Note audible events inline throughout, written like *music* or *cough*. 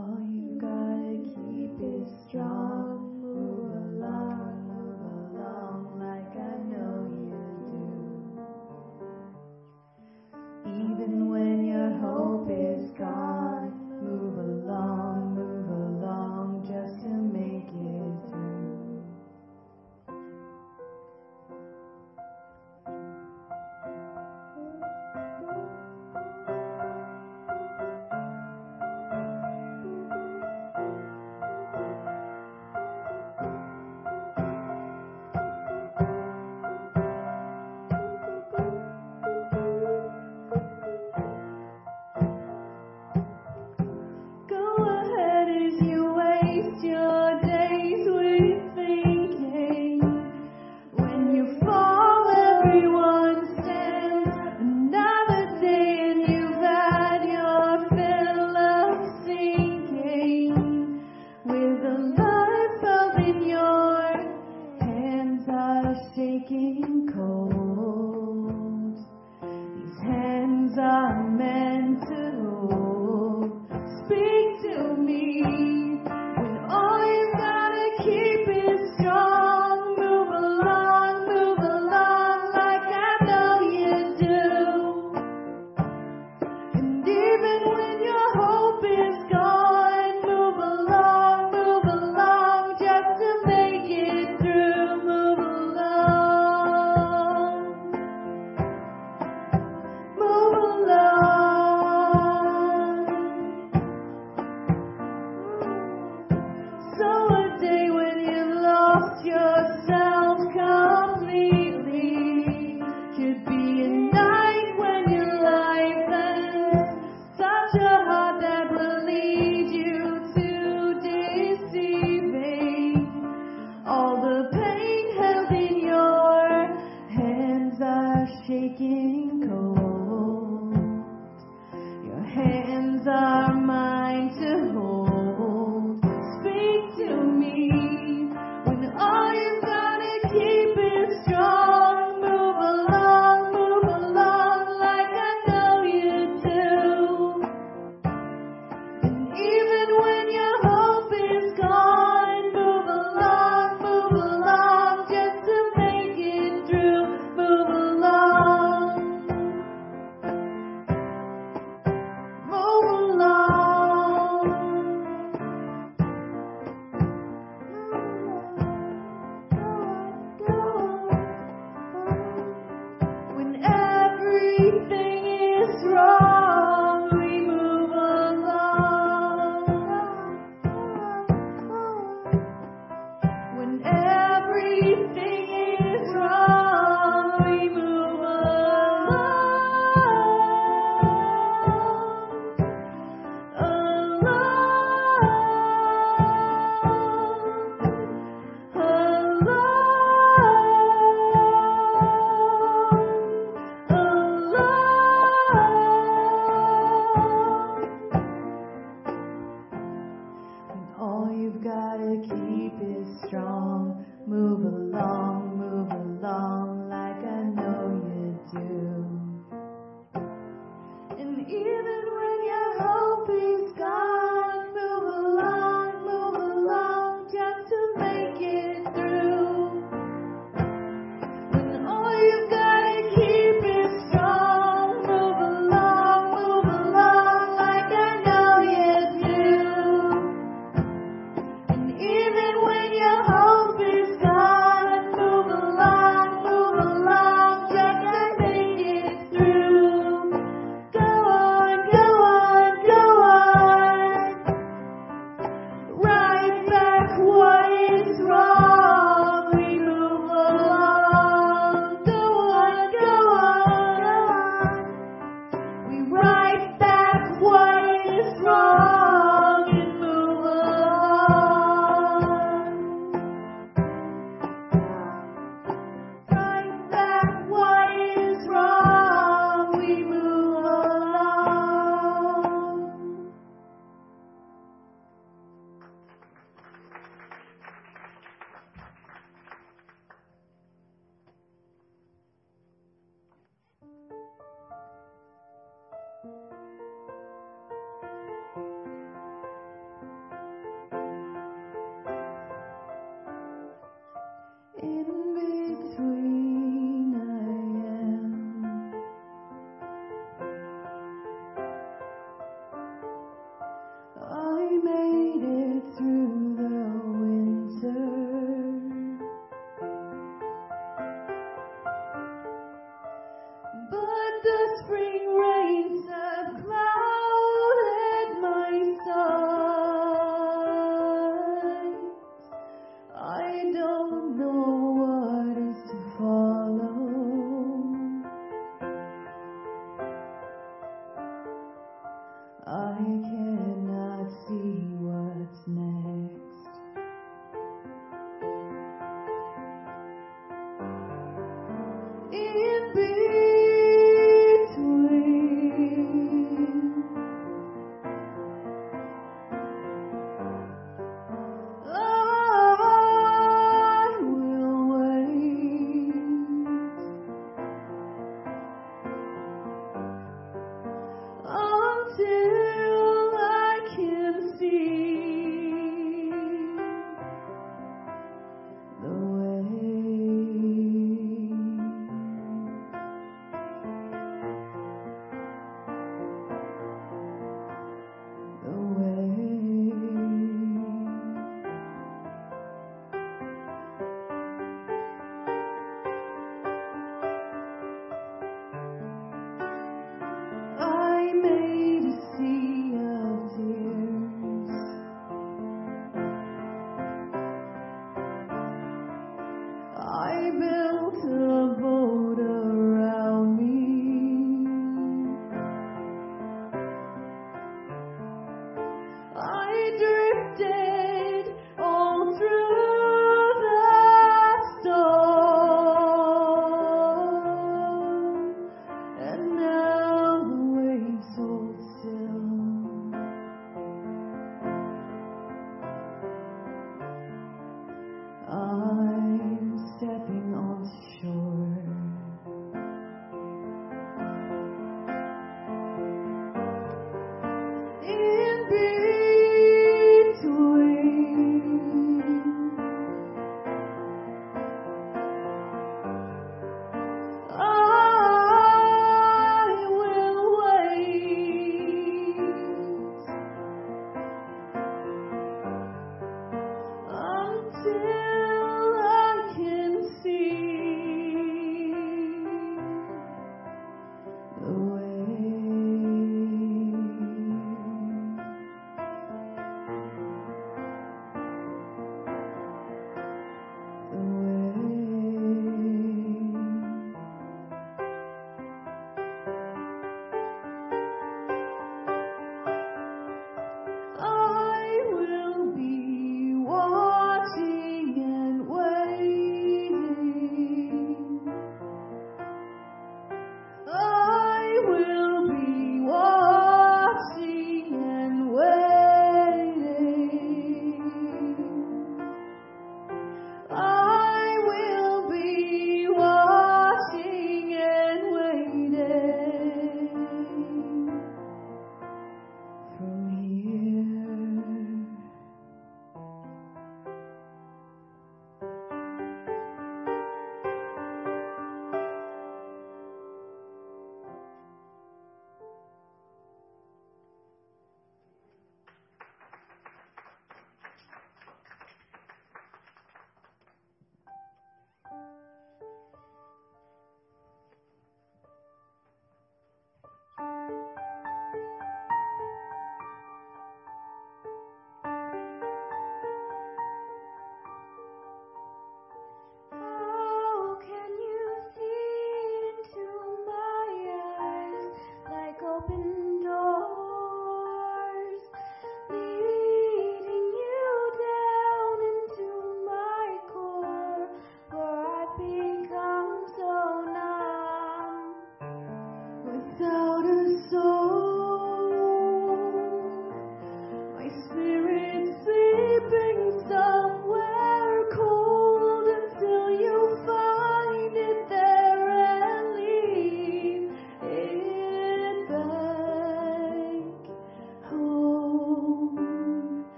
All you gotta keep is strong.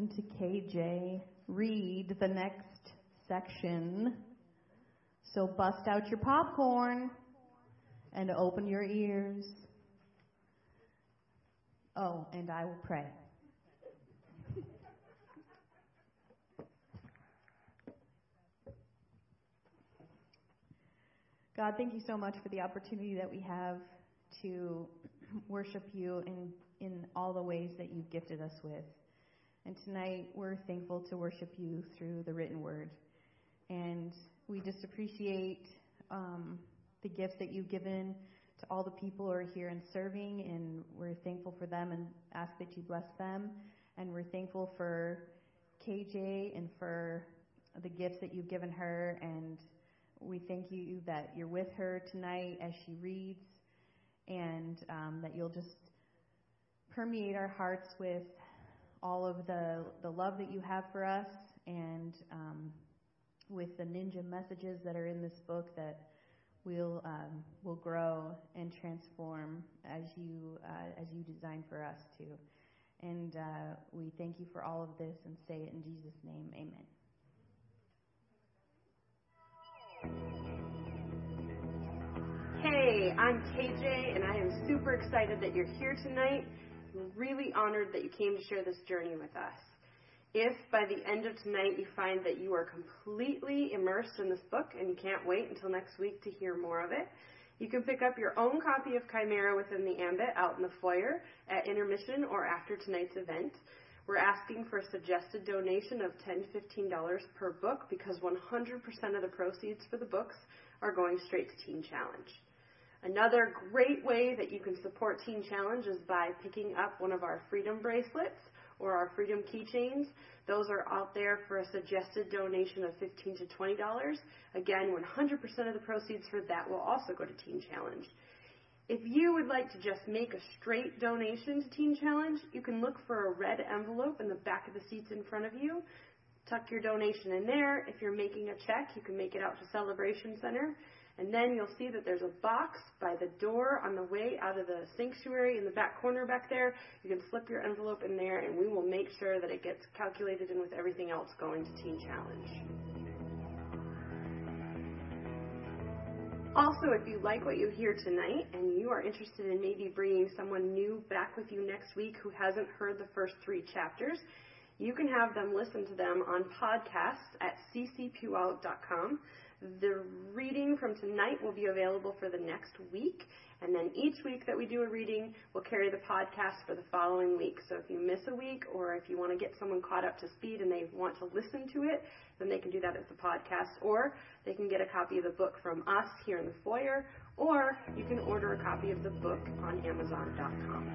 Listen to KJ read the next section. So bust out your popcorn and open your ears. Oh, and I will pray. God, thank you so much for the opportunity that we have to worship you in, in all the ways that you've gifted us with. And tonight, we're thankful to worship you through the written word. And we just appreciate um, the gifts that you've given to all the people who are here and serving, and we're thankful for them and ask that you bless them. And we're thankful for KJ and for the gifts that you've given her and we thank you that you're with her tonight as she reads, and um, that you'll just permeate our hearts with all of the, the love that you have for us, and um, with the ninja messages that are in this book that we'll um, will grow and transform as you uh, as you design for us to. And uh, we thank you for all of this and say it in Jesus' name, Amen. Hey, I'm KJ, and I am super excited that you're here tonight. Really honored that you came to share this journey with us. If by the end of tonight you find that you are completely immersed in this book and you can't wait until next week to hear more of it, you can pick up your own copy of Chimera within the Ambit out in the foyer at intermission or after tonight's event. We're asking for a suggested donation of $10 to $15 per book because 100% of the proceeds for the books are going straight to Teen Challenge. Another great way that you can support Teen Challenge is by picking up one of our Freedom bracelets or our Freedom keychains. Those are out there for a suggested donation of 15 to $20. Again, 100% of the proceeds for that will also go to Teen Challenge. If you would like to just make a straight donation to Teen Challenge, you can look for a red envelope in the back of the seats in front of you. Tuck your donation in there. If you're making a check, you can make it out to Celebration Center. And then you'll see that there's a box by the door on the way out of the sanctuary in the back corner back there. You can slip your envelope in there, and we will make sure that it gets calculated in with everything else going to Teen Challenge. Also, if you like what you hear tonight and you are interested in maybe bringing someone new back with you next week who hasn't heard the first three chapters, you can have them listen to them on podcasts at ccpuyallup.com. The reading from tonight will be available for the next week, and then each week that we do a reading, we'll carry the podcast for the following week. So if you miss a week, or if you want to get someone caught up to speed and they want to listen to it, then they can do that as the podcast, or they can get a copy of the book from us here in the foyer, or you can order a copy of the book on Amazon.com.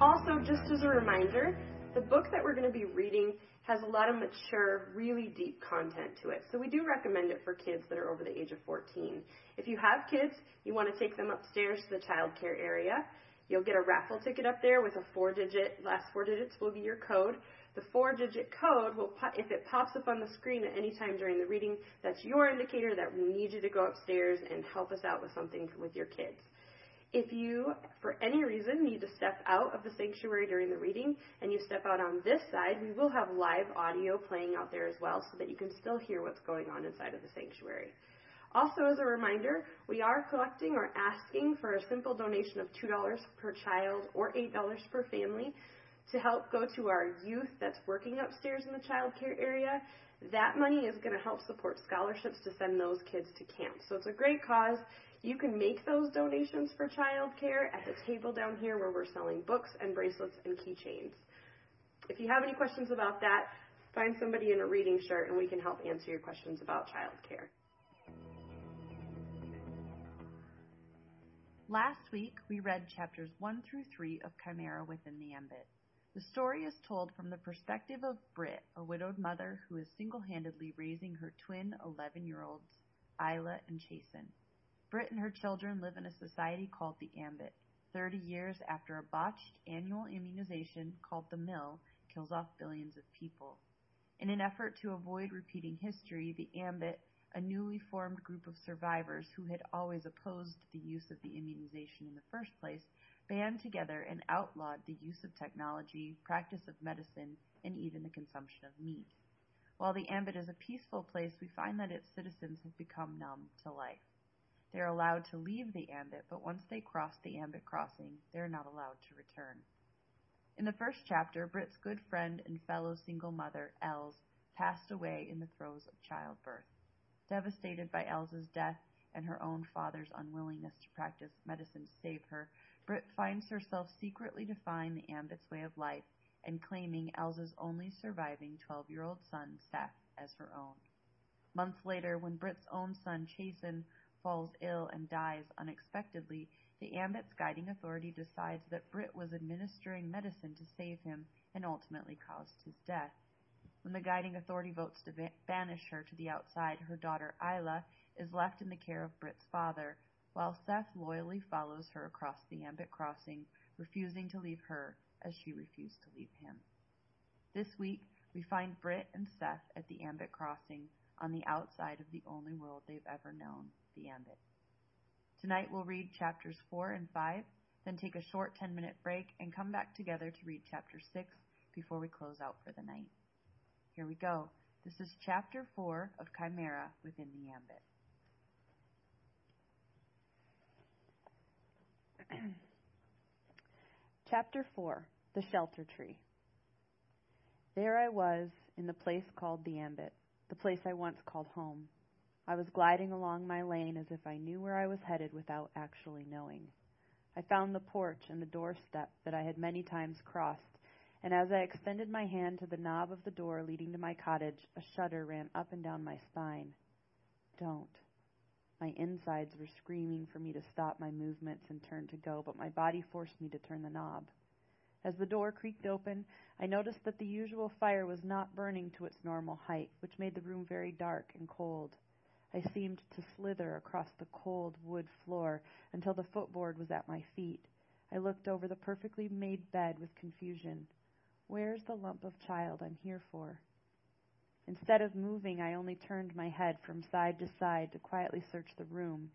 Also, just as a reminder, the book that we're going to be reading has a lot of mature, really deep content to it. So we do recommend it for kids that are over the age of 14. If you have kids, you want to take them upstairs to the child care area. You'll get a raffle ticket up there with a four digit, last four digits will be your code. The four digit code will, if it pops up on the screen at any time during the reading, that's your indicator that we need you to go upstairs and help us out with something with your kids. If you, for any reason, need to step out of the sanctuary during the reading and you step out on this side, we will have live audio playing out there as well so that you can still hear what's going on inside of the sanctuary. Also, as a reminder, we are collecting or asking for a simple donation of $2 per child or $8 per family to help go to our youth that's working upstairs in the child care area. That money is going to help support scholarships to send those kids to camp. So it's a great cause. You can make those donations for childcare at the table down here where we're selling books and bracelets and keychains. If you have any questions about that, find somebody in a reading shirt and we can help answer your questions about childcare. Last week, we read chapters 1 through 3 of Chimera Within the Ambit. The story is told from the perspective of Britt, a widowed mother who is single handedly raising her twin 11 year olds, Isla and Chasen. Britt and her children live in a society called the Ambit, 30 years after a botched annual immunization called the Mill kills off billions of people. In an effort to avoid repeating history, the Ambit, a newly formed group of survivors who had always opposed the use of the immunization in the first place, band together and outlawed the use of technology, practice of medicine, and even the consumption of meat. While the Ambit is a peaceful place, we find that its citizens have become numb to life. They are allowed to leave the Ambit, but once they cross the Ambit crossing, they are not allowed to return. In the first chapter, Britt's good friend and fellow single mother, Els, passed away in the throes of childbirth. Devastated by Els's death and her own father's unwillingness to practice medicine to save her, Britt finds herself secretly defying the Ambit's way of life and claiming Els's only surviving 12 year old son, Seth, as her own. Months later, when Britt's own son, Chasen, falls ill and dies unexpectedly, the Ambit's guiding authority decides that Britt was administering medicine to save him and ultimately caused his death. When the guiding authority votes to banish her to the outside, her daughter Isla is left in the care of Britt's father, while Seth loyally follows her across the Ambit crossing, refusing to leave her as she refused to leave him. This week, we find Britt and Seth at the Ambit crossing on the outside of the only world they've ever known, the Ambit. Tonight we'll read chapters 4 and 5, then take a short 10 minute break and come back together to read chapter 6 before we close out for the night. Here we go. This is chapter 4 of Chimera within the Ambit. *clears throat* Chapter 4 The Shelter Tree. There I was in the place called the Ambit, the place I once called home. I was gliding along my lane as if I knew where I was headed without actually knowing. I found the porch and the doorstep that I had many times crossed, and as I extended my hand to the knob of the door leading to my cottage, a shudder ran up and down my spine. Don't. My insides were screaming for me to stop my movements and turn to go, but my body forced me to turn the knob. As the door creaked open, I noticed that the usual fire was not burning to its normal height, which made the room very dark and cold. I seemed to slither across the cold wood floor until the footboard was at my feet. I looked over the perfectly made bed with confusion. Where's the lump of child I'm here for? Instead of moving, I only turned my head from side to side to quietly search the room.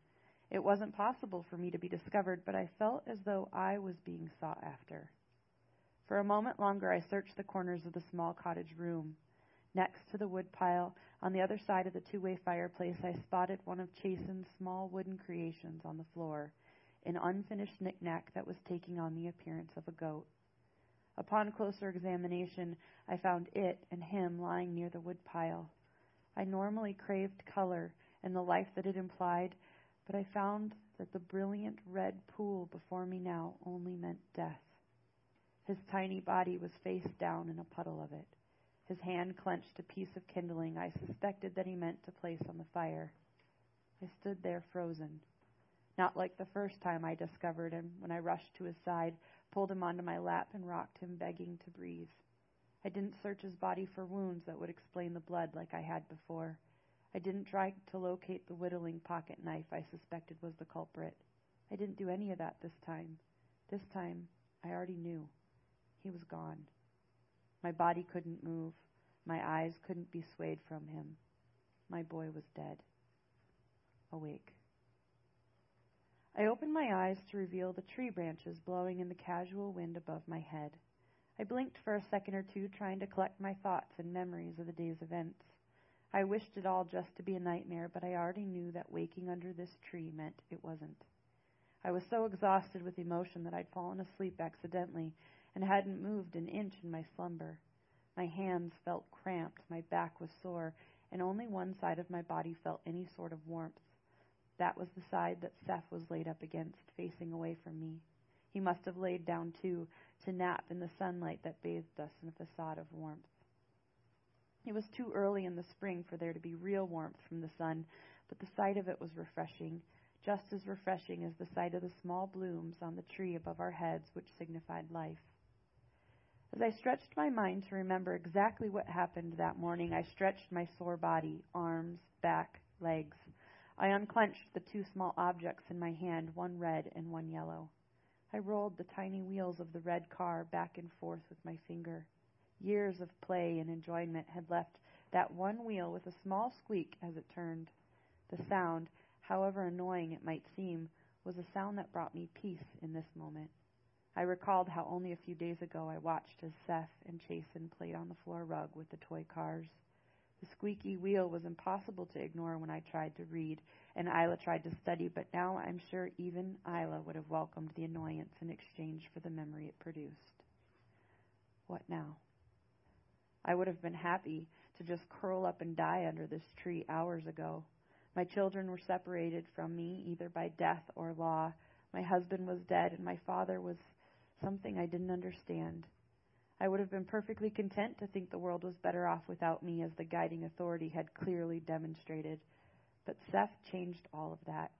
It wasn't possible for me to be discovered, but I felt as though I was being sought after. For a moment longer, I searched the corners of the small cottage room. Next to the woodpile, on the other side of the two way fireplace, I spotted one of Chasen's small wooden creations on the floor, an unfinished knickknack that was taking on the appearance of a goat. Upon closer examination, I found it and him lying near the woodpile. I normally craved color and the life that it implied, but I found that the brilliant red pool before me now only meant death. His tiny body was face down in a puddle of it. His hand clenched a piece of kindling I suspected that he meant to place on the fire. I stood there frozen. Not like the first time I discovered him when I rushed to his side, pulled him onto my lap, and rocked him, begging to breathe. I didn't search his body for wounds that would explain the blood like I had before. I didn't try to locate the whittling pocket knife I suspected was the culprit. I didn't do any of that this time. This time, I already knew. He was gone. My body couldn't move. My eyes couldn't be swayed from him. My boy was dead. Awake. I opened my eyes to reveal the tree branches blowing in the casual wind above my head. I blinked for a second or two, trying to collect my thoughts and memories of the day's events. I wished it all just to be a nightmare, but I already knew that waking under this tree meant it wasn't. I was so exhausted with emotion that I'd fallen asleep accidentally and hadn't moved an inch in my slumber. My hands felt cramped, my back was sore, and only one side of my body felt any sort of warmth. That was the side that Seth was laid up against, facing away from me. He must have laid down, too, to nap in the sunlight that bathed us in a facade of warmth. It was too early in the spring for there to be real warmth from the sun, but the sight of it was refreshing, just as refreshing as the sight of the small blooms on the tree above our heads, which signified life. As I stretched my mind to remember exactly what happened that morning, I stretched my sore body, arms, back, legs. I unclenched the two small objects in my hand, one red and one yellow. I rolled the tiny wheels of the red car back and forth with my finger. Years of play and enjoyment had left that one wheel with a small squeak as it turned. The sound, however annoying it might seem, was a sound that brought me peace in this moment. I recalled how only a few days ago I watched as Seth and Chasen played on the floor rug with the toy cars. The squeaky wheel was impossible to ignore when I tried to read, and Isla tried to study, but now I'm sure even Isla would have welcomed the annoyance in exchange for the memory it produced. What now? I would have been happy to just curl up and die under this tree hours ago. My children were separated from me either by death or law. My husband was dead, and my father was something I didn't understand. I would have been perfectly content to think the world was better off without me, as the guiding authority had clearly demonstrated. But Seth changed all of that.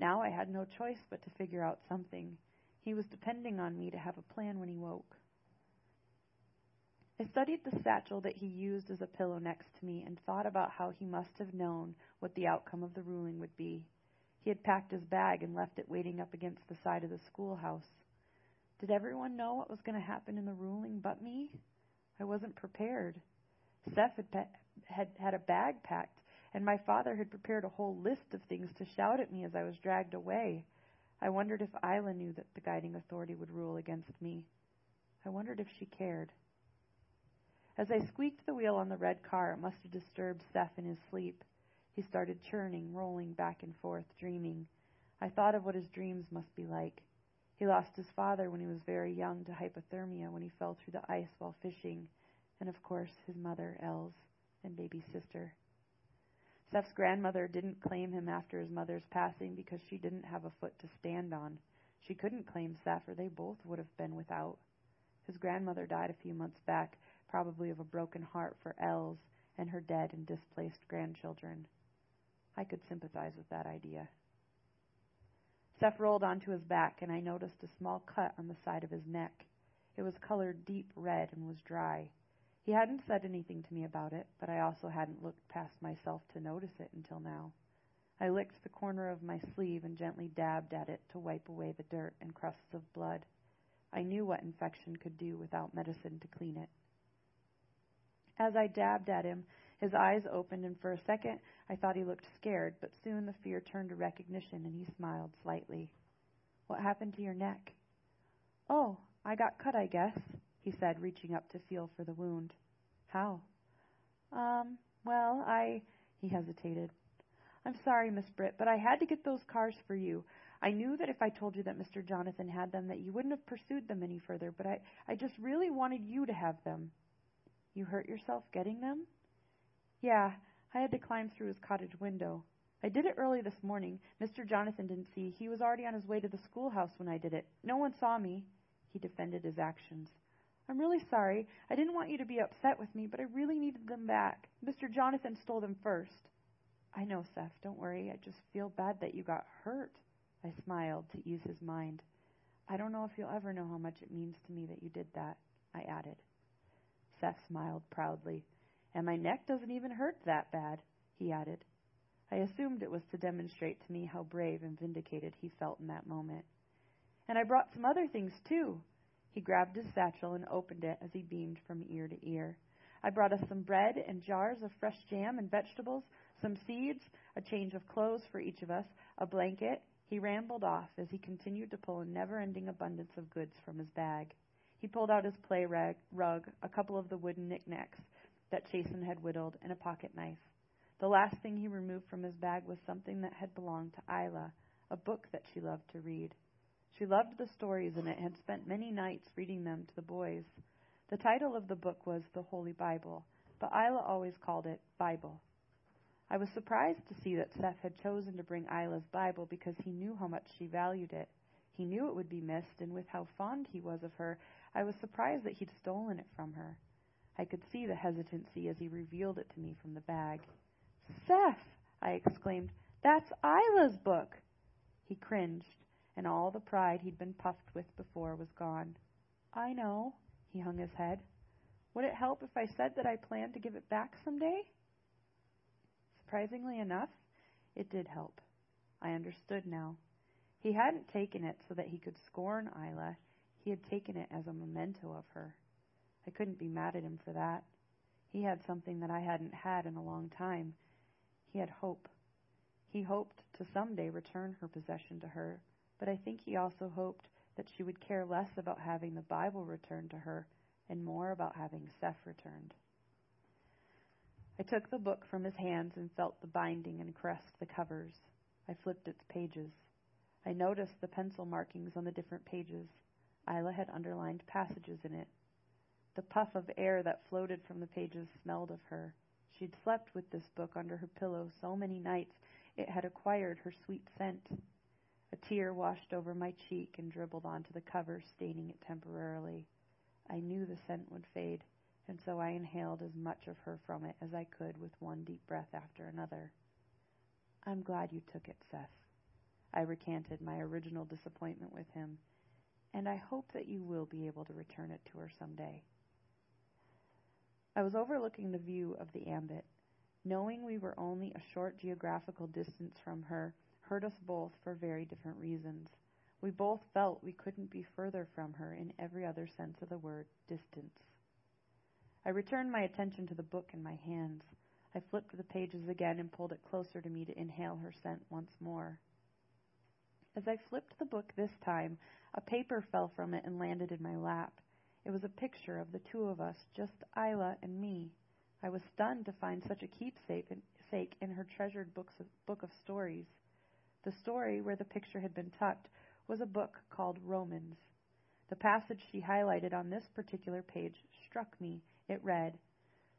Now I had no choice but to figure out something. He was depending on me to have a plan when he woke. I studied the satchel that he used as a pillow next to me and thought about how he must have known what the outcome of the ruling would be. He had packed his bag and left it waiting up against the side of the schoolhouse. Did everyone know what was going to happen in the ruling but me? I wasn't prepared. Seth had, pa- had had a bag packed, and my father had prepared a whole list of things to shout at me as I was dragged away. I wondered if Isla knew that the guiding authority would rule against me. I wondered if she cared. As I squeaked the wheel on the red car, it must have disturbed Seth in his sleep. He started churning, rolling back and forth, dreaming. I thought of what his dreams must be like. He lost his father when he was very young to hypothermia when he fell through the ice while fishing, and of course his mother, Els, and baby sister. Seth's grandmother didn't claim him after his mother's passing because she didn't have a foot to stand on. She couldn't claim Seth, or they both would have been without. His grandmother died a few months back, probably of a broken heart for Els and her dead and displaced grandchildren. I could sympathize with that idea. Seth rolled onto his back, and I noticed a small cut on the side of his neck. It was colored deep red and was dry. He hadn't said anything to me about it, but I also hadn't looked past myself to notice it until now. I licked the corner of my sleeve and gently dabbed at it to wipe away the dirt and crusts of blood. I knew what infection could do without medicine to clean it. As I dabbed at him, his eyes opened, and for a second I thought he looked scared, but soon the fear turned to recognition, and he smiled slightly. What happened to your neck? Oh, I got cut, I guess, he said, reaching up to feel for the wound. How? Um, well, I. He hesitated. I'm sorry, Miss Britt, but I had to get those cars for you. I knew that if I told you that Mr. Jonathan had them, that you wouldn't have pursued them any further, but I, I just really wanted you to have them. You hurt yourself getting them? Yeah, I had to climb through his cottage window. I did it early this morning. Mr. Jonathan didn't see. He was already on his way to the schoolhouse when I did it. No one saw me. He defended his actions. I'm really sorry. I didn't want you to be upset with me, but I really needed them back. Mr. Jonathan stole them first. I know, Seth. Don't worry. I just feel bad that you got hurt. I smiled to ease his mind. I don't know if you'll ever know how much it means to me that you did that, I added. Seth smiled proudly. And my neck doesn't even hurt that bad, he added. I assumed it was to demonstrate to me how brave and vindicated he felt in that moment. And I brought some other things, too. He grabbed his satchel and opened it as he beamed from ear to ear. I brought us some bread and jars of fresh jam and vegetables, some seeds, a change of clothes for each of us, a blanket. He rambled off as he continued to pull a never ending abundance of goods from his bag. He pulled out his play rag, rug, a couple of the wooden knickknacks, that Chasen had whittled, and a pocket knife. The last thing he removed from his bag was something that had belonged to Isla, a book that she loved to read. She loved the stories in it and had spent many nights reading them to the boys. The title of the book was The Holy Bible, but Isla always called it Bible. I was surprised to see that Seth had chosen to bring Isla's Bible because he knew how much she valued it. He knew it would be missed, and with how fond he was of her, I was surprised that he'd stolen it from her. I could see the hesitancy as he revealed it to me from the bag. Seth! I exclaimed. That's Isla's book! He cringed, and all the pride he'd been puffed with before was gone. I know. He hung his head. Would it help if I said that I planned to give it back some day? Surprisingly enough, it did help. I understood now. He hadn't taken it so that he could scorn Isla. He had taken it as a memento of her. I couldn't be mad at him for that. He had something that I hadn't had in a long time. He had hope. He hoped to someday return her possession to her, but I think he also hoped that she would care less about having the Bible returned to her and more about having Seth returned. I took the book from his hands and felt the binding and caressed the covers. I flipped its pages. I noticed the pencil markings on the different pages. Isla had underlined passages in it. The puff of air that floated from the pages smelled of her. She'd slept with this book under her pillow so many nights it had acquired her sweet scent. A tear washed over my cheek and dribbled onto the cover, staining it temporarily. I knew the scent would fade, and so I inhaled as much of her from it as I could with one deep breath after another. I'm glad you took it, Seth. I recanted my original disappointment with him, and I hope that you will be able to return it to her some day. I was overlooking the view of the ambit. Knowing we were only a short geographical distance from her hurt us both for very different reasons. We both felt we couldn't be further from her in every other sense of the word distance. I returned my attention to the book in my hands. I flipped the pages again and pulled it closer to me to inhale her scent once more. As I flipped the book this time, a paper fell from it and landed in my lap. It was a picture of the two of us, just Isla and me. I was stunned to find such a keepsake in her treasured of, book of stories. The story where the picture had been tucked was a book called Romans. The passage she highlighted on this particular page struck me. It read,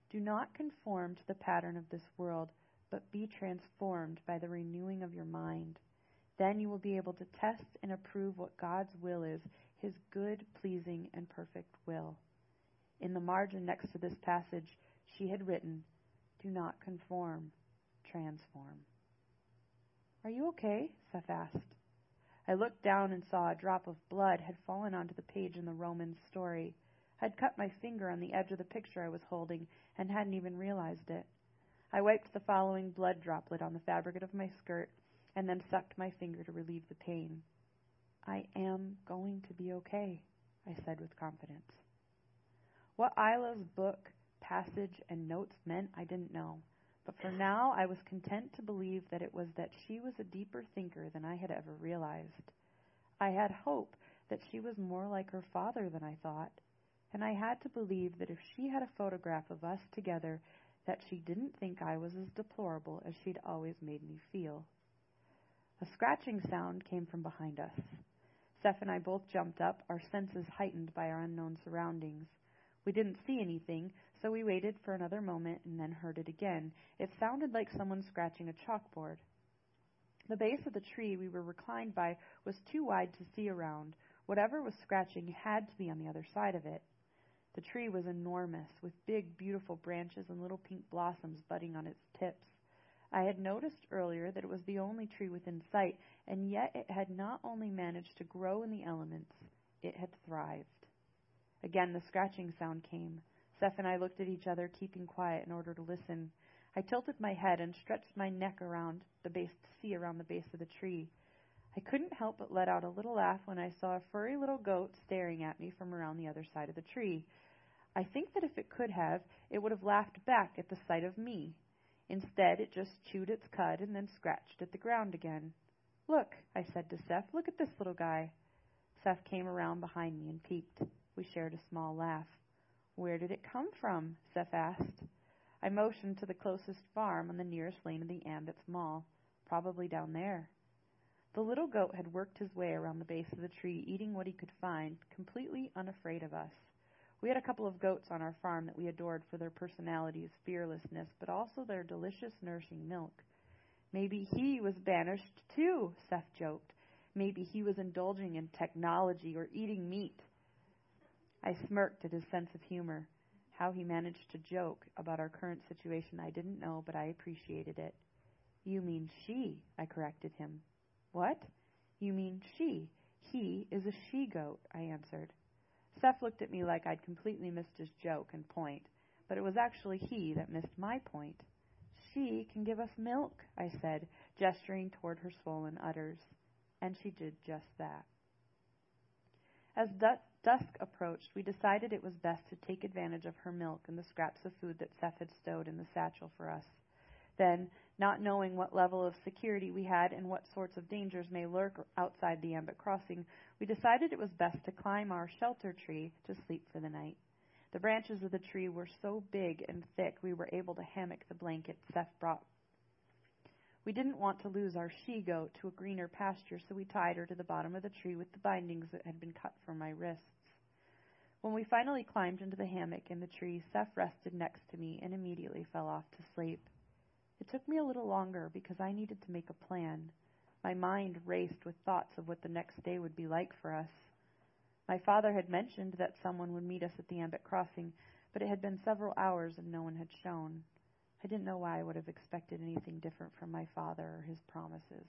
Do not conform to the pattern of this world, but be transformed by the renewing of your mind. Then you will be able to test and approve what God's will is, his good, pleasing, and perfect will. In the margin next to this passage, she had written, Do not conform, transform. Are you okay? Seth asked. I looked down and saw a drop of blood had fallen onto the page in the Romans story. I'd cut my finger on the edge of the picture I was holding and hadn't even realized it. I wiped the following blood droplet on the fabric of my skirt and then sucked my finger to relieve the pain. I am going to be okay, I said with confidence. What Isla's book passage and notes meant, I didn't know. But for now, I was content to believe that it was that she was a deeper thinker than I had ever realized. I had hope that she was more like her father than I thought, and I had to believe that if she had a photograph of us together, that she didn't think I was as deplorable as she'd always made me feel. A scratching sound came from behind us. Seth and I both jumped up, our senses heightened by our unknown surroundings. We didn't see anything, so we waited for another moment and then heard it again. It sounded like someone scratching a chalkboard. The base of the tree we were reclined by was too wide to see around. Whatever was scratching had to be on the other side of it. The tree was enormous, with big, beautiful branches and little pink blossoms budding on its tips. I had noticed earlier that it was the only tree within sight, and yet it had not only managed to grow in the elements, it had thrived. Again the scratching sound came. Seth and I looked at each other, keeping quiet in order to listen. I tilted my head and stretched my neck around the base to see around the base of the tree. I couldn't help but let out a little laugh when I saw a furry little goat staring at me from around the other side of the tree. I think that if it could have, it would have laughed back at the sight of me. Instead, it just chewed its cud and then scratched at the ground again. Look, I said to Seth, look at this little guy. Seth came around behind me and peeked. We shared a small laugh. Where did it come from? Seth asked. I motioned to the closest farm on the nearest lane of the Ambits Mall. Probably down there. The little goat had worked his way around the base of the tree, eating what he could find, completely unafraid of us. We had a couple of goats on our farm that we adored for their personalities, fearlessness, but also their delicious nourishing milk. Maybe he was banished too, Seth joked. Maybe he was indulging in technology or eating meat. I smirked at his sense of humor. How he managed to joke about our current situation I didn't know, but I appreciated it. You mean she, I corrected him. What? You mean she. He is a she goat, I answered. Seth looked at me like I'd completely missed his joke and point, but it was actually he that missed my point. She can give us milk, I said, gesturing toward her swollen udders. And she did just that. As dusk approached, we decided it was best to take advantage of her milk and the scraps of food that Seth had stowed in the satchel for us. Then, not knowing what level of security we had and what sorts of dangers may lurk outside the Ambit crossing, we decided it was best to climb our shelter tree to sleep for the night. The branches of the tree were so big and thick we were able to hammock the blanket Seth brought. We didn't want to lose our she goat to a greener pasture, so we tied her to the bottom of the tree with the bindings that had been cut from my wrists. When we finally climbed into the hammock in the tree, Seth rested next to me and immediately fell off to sleep. It took me a little longer because I needed to make a plan. My mind raced with thoughts of what the next day would be like for us. My father had mentioned that someone would meet us at the Ambit crossing, but it had been several hours and no one had shown. I didn't know why I would have expected anything different from my father or his promises.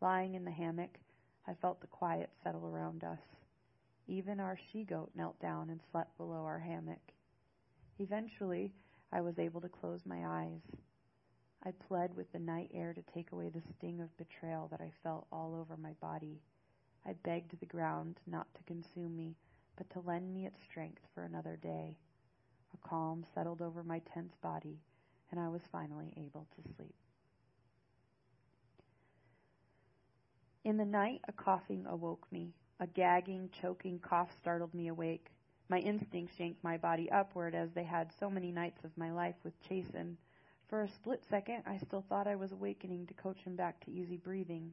Lying in the hammock, I felt the quiet settle around us. Even our she goat knelt down and slept below our hammock. Eventually, I was able to close my eyes. I pled with the night air to take away the sting of betrayal that I felt all over my body. I begged the ground not to consume me, but to lend me its strength for another day. A calm settled over my tense body, and I was finally able to sleep. In the night, a coughing awoke me. A gagging, choking cough startled me awake. My instincts yanked my body upward as they had so many nights of my life with Chasen. For a split second, I still thought I was awakening to coach him back to easy breathing.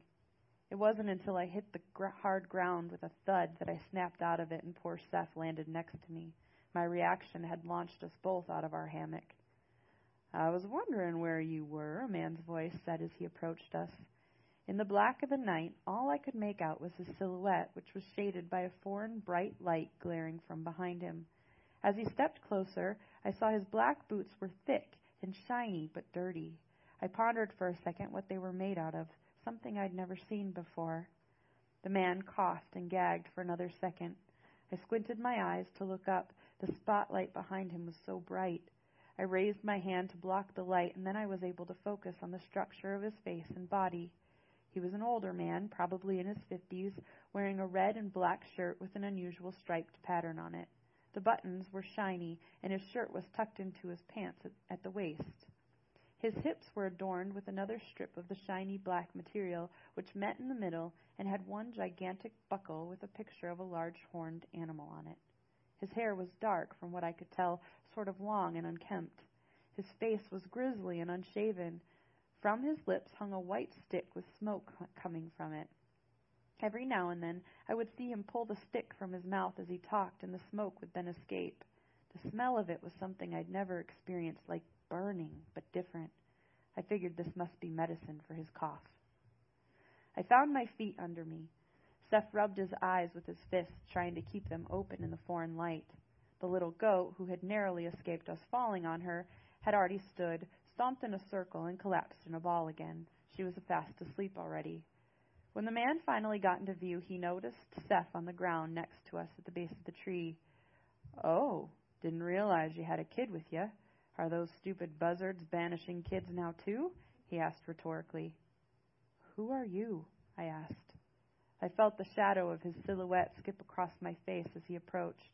It wasn't until I hit the gr- hard ground with a thud that I snapped out of it and poor Seth landed next to me. My reaction had launched us both out of our hammock. I was wondering where you were, a man's voice said as he approached us. In the black of the night, all I could make out was his silhouette, which was shaded by a foreign bright light glaring from behind him. As he stepped closer, I saw his black boots were thick and shiny but dirty. I pondered for a second what they were made out of, something I'd never seen before. The man coughed and gagged for another second. I squinted my eyes to look up. The spotlight behind him was so bright. I raised my hand to block the light, and then I was able to focus on the structure of his face and body. He was an older man, probably in his fifties, wearing a red and black shirt with an unusual striped pattern on it. The buttons were shiny, and his shirt was tucked into his pants at, at the waist. His hips were adorned with another strip of the shiny black material, which met in the middle and had one gigantic buckle with a picture of a large horned animal on it. His hair was dark, from what I could tell, sort of long and unkempt. His face was grizzly and unshaven. From his lips hung a white stick with smoke coming from it. Every now and then I would see him pull the stick from his mouth as he talked, and the smoke would then escape. The smell of it was something I'd never experienced, like burning, but different. I figured this must be medicine for his cough. I found my feet under me. Seth rubbed his eyes with his fists, trying to keep them open in the foreign light. The little goat, who had narrowly escaped us falling on her, had already stood, stomped in a circle, and collapsed in a ball again. She was fast asleep already. When the man finally got into view, he noticed Seth on the ground next to us at the base of the tree. Oh, didn't realize you had a kid with you. Are those stupid buzzards banishing kids now, too? he asked rhetorically. Who are you? I asked. I felt the shadow of his silhouette skip across my face as he approached.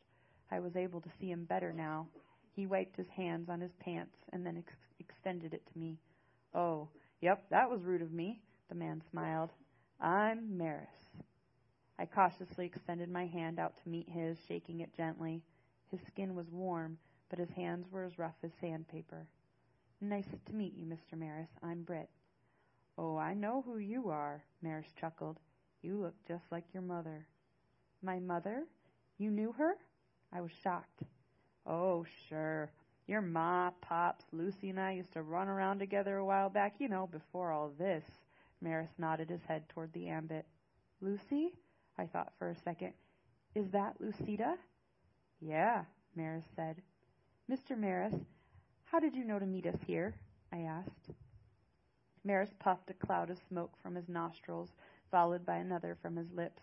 I was able to see him better now. He wiped his hands on his pants and then ex- extended it to me. Oh, yep, that was rude of me, the man smiled. I'm Maris. I cautiously extended my hand out to meet his, shaking it gently. His skin was warm, but his hands were as rough as sandpaper. Nice to meet you, Mr. Maris. I'm Britt. Oh, I know who you are, Maris chuckled. You look just like your mother. My mother? You knew her? I was shocked. Oh, sure. Your ma, pops, Lucy, and I used to run around together a while back, you know, before all this. Maris nodded his head toward the ambit. Lucy? I thought for a second. Is that Lucida? Yeah, Maris said. Mr. Maris, how did you know to meet us here? I asked. Maris puffed a cloud of smoke from his nostrils, followed by another from his lips.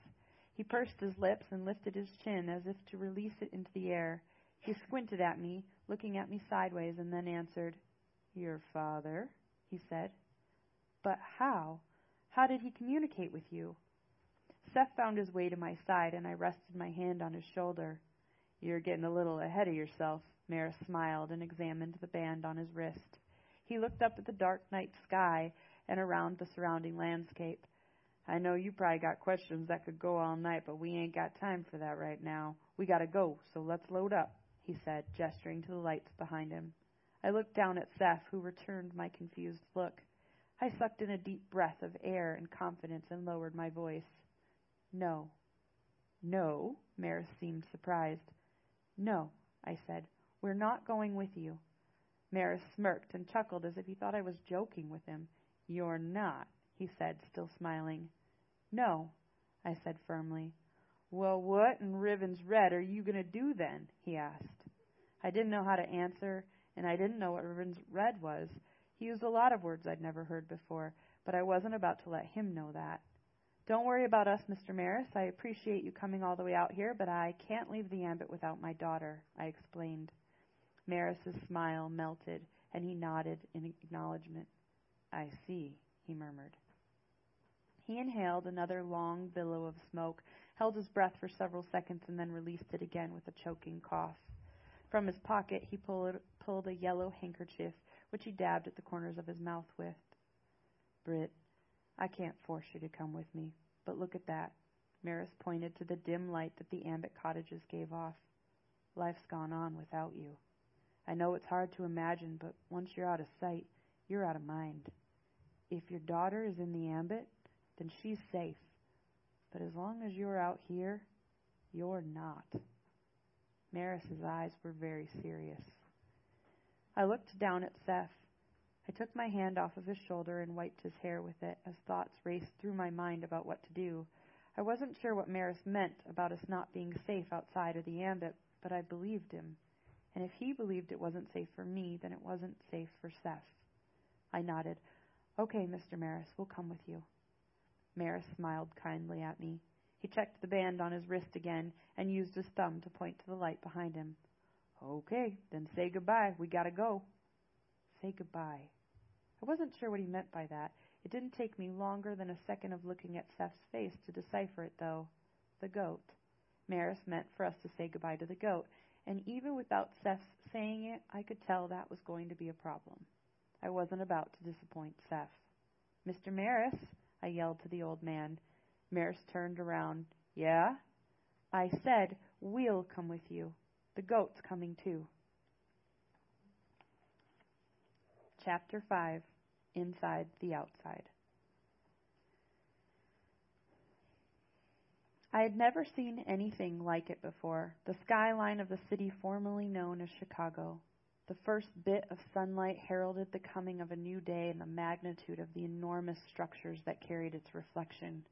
He pursed his lips and lifted his chin as if to release it into the air. He squinted at me, looking at me sideways, and then answered, Your father, he said. But how? How did he communicate with you? Seth found his way to my side, and I rested my hand on his shoulder. You're getting a little ahead of yourself. Maris smiled and examined the band on his wrist. He looked up at the dark night sky and around the surrounding landscape. I know you probably got questions that could go all night, but we ain't got time for that right now. We gotta go, so let's load up, he said, gesturing to the lights behind him. I looked down at Seth, who returned my confused look. I sucked in a deep breath of air and confidence and lowered my voice. No. No, Maris seemed surprised. No, I said. We're not going with you. Maris smirked and chuckled as if he thought I was joking with him. You're not, he said, still smiling. No, I said firmly. Well, what in Riven's Red are you going to do then? he asked. I didn't know how to answer, and I didn't know what Riven's Red was. He used a lot of words I'd never heard before, but I wasn't about to let him know that. Don't worry about us, Mr. Maris. I appreciate you coming all the way out here, but I can't leave the ambit without my daughter, I explained. Maris's smile melted, and he nodded in acknowledgement. I see, he murmured. He inhaled another long billow of smoke, held his breath for several seconds, and then released it again with a choking cough. From his pocket, he pulled, pulled a yellow handkerchief, which he dabbed at the corners of his mouth with. Britt, I can't force you to come with me, but look at that. Maris pointed to the dim light that the ambit cottages gave off. Life's gone on without you. I know it's hard to imagine, but once you're out of sight, you're out of mind. If your daughter is in the ambit, then she's safe. But as long as you're out here, you're not. Maris's eyes were very serious. I looked down at Seth. I took my hand off of his shoulder and wiped his hair with it as thoughts raced through my mind about what to do. I wasn't sure what Maris meant about us not being safe outside of the ambit, but I believed him. And if he believed it wasn't safe for me, then it wasn't safe for Seth. I nodded. Okay, Mr. Maris, we'll come with you. Maris smiled kindly at me. He checked the band on his wrist again and used his thumb to point to the light behind him. Okay, then say goodbye. We gotta go. Say goodbye. I wasn't sure what he meant by that. It didn't take me longer than a second of looking at Seth's face to decipher it, though. The goat. Maris meant for us to say goodbye to the goat, and even without Seth saying it, I could tell that was going to be a problem. I wasn't about to disappoint Seth. Mr. Maris, I yelled to the old man. Maris turned around. Yeah? I said, we'll come with you. The goat's coming too. Chapter 5 Inside the Outside. I had never seen anything like it before the skyline of the city formerly known as Chicago. The first bit of sunlight heralded the coming of a new day and the magnitude of the enormous structures that carried its reflection.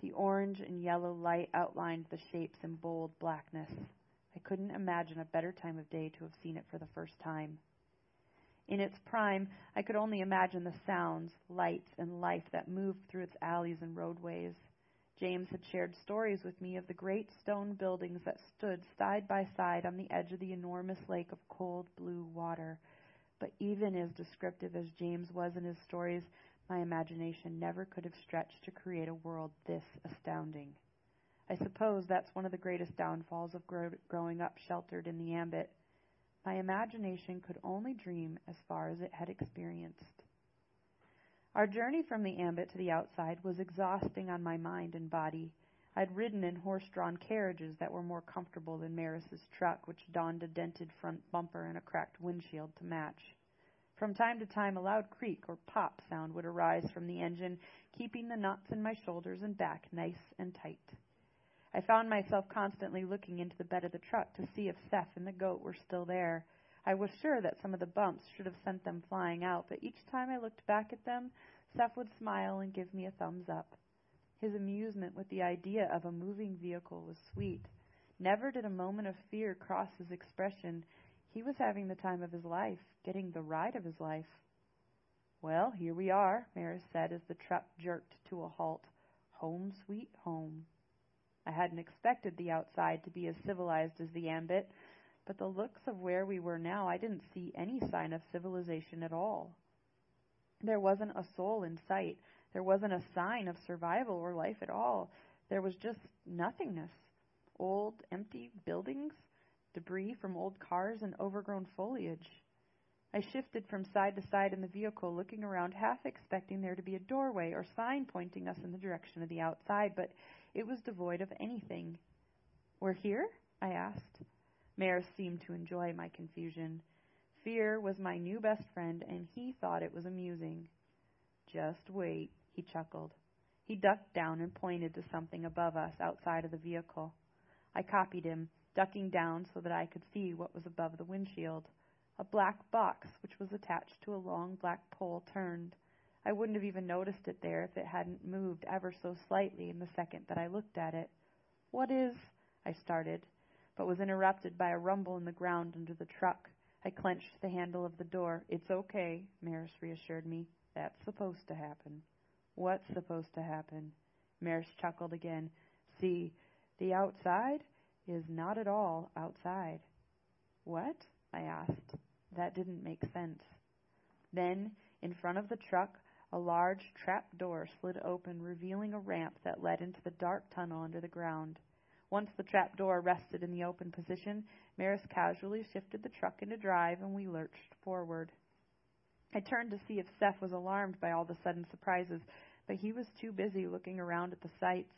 The orange and yellow light outlined the shapes in bold blackness. I couldn't imagine a better time of day to have seen it for the first time. In its prime, I could only imagine the sounds, lights, and life that moved through its alleys and roadways. James had shared stories with me of the great stone buildings that stood side by side on the edge of the enormous lake of cold blue water. But even as descriptive as James was in his stories, my imagination never could have stretched to create a world this astounding. I suppose that's one of the greatest downfalls of grow- growing up sheltered in the ambit. My imagination could only dream as far as it had experienced. Our journey from the ambit to the outside was exhausting on my mind and body. I'd ridden in horse drawn carriages that were more comfortable than Maris's truck, which donned a dented front bumper and a cracked windshield to match. From time to time, a loud creak or pop sound would arise from the engine, keeping the knots in my shoulders and back nice and tight. I found myself constantly looking into the bed of the truck to see if Seth and the goat were still there. I was sure that some of the bumps should have sent them flying out, but each time I looked back at them, Seth would smile and give me a thumbs up. His amusement with the idea of a moving vehicle was sweet. Never did a moment of fear cross his expression. He was having the time of his life, getting the ride of his life. Well, here we are, Maris said as the truck jerked to a halt. Home sweet home. I hadn't expected the outside to be as civilized as the ambit, but the looks of where we were now, I didn't see any sign of civilization at all. There wasn't a soul in sight. There wasn't a sign of survival or life at all. There was just nothingness old, empty buildings, debris from old cars, and overgrown foliage. I shifted from side to side in the vehicle, looking around, half expecting there to be a doorway or sign pointing us in the direction of the outside, but it was devoid of anything. We're here? I asked. Maris seemed to enjoy my confusion. Fear was my new best friend, and he thought it was amusing. Just wait, he chuckled. He ducked down and pointed to something above us outside of the vehicle. I copied him, ducking down so that I could see what was above the windshield. A black box, which was attached to a long black pole, turned. I wouldn't have even noticed it there if it hadn't moved ever so slightly in the second that I looked at it. What is. I started, but was interrupted by a rumble in the ground under the truck. I clenched the handle of the door. It's okay, Maris reassured me. That's supposed to happen. What's supposed to happen? Maris chuckled again. See, the outside is not at all outside. What? I asked. That didn't make sense. Then, in front of the truck, a large trap door slid open, revealing a ramp that led into the dark tunnel under the ground. Once the trap door rested in the open position, Maris casually shifted the truck into drive and we lurched forward. I turned to see if Seth was alarmed by all the sudden surprises, but he was too busy looking around at the sights.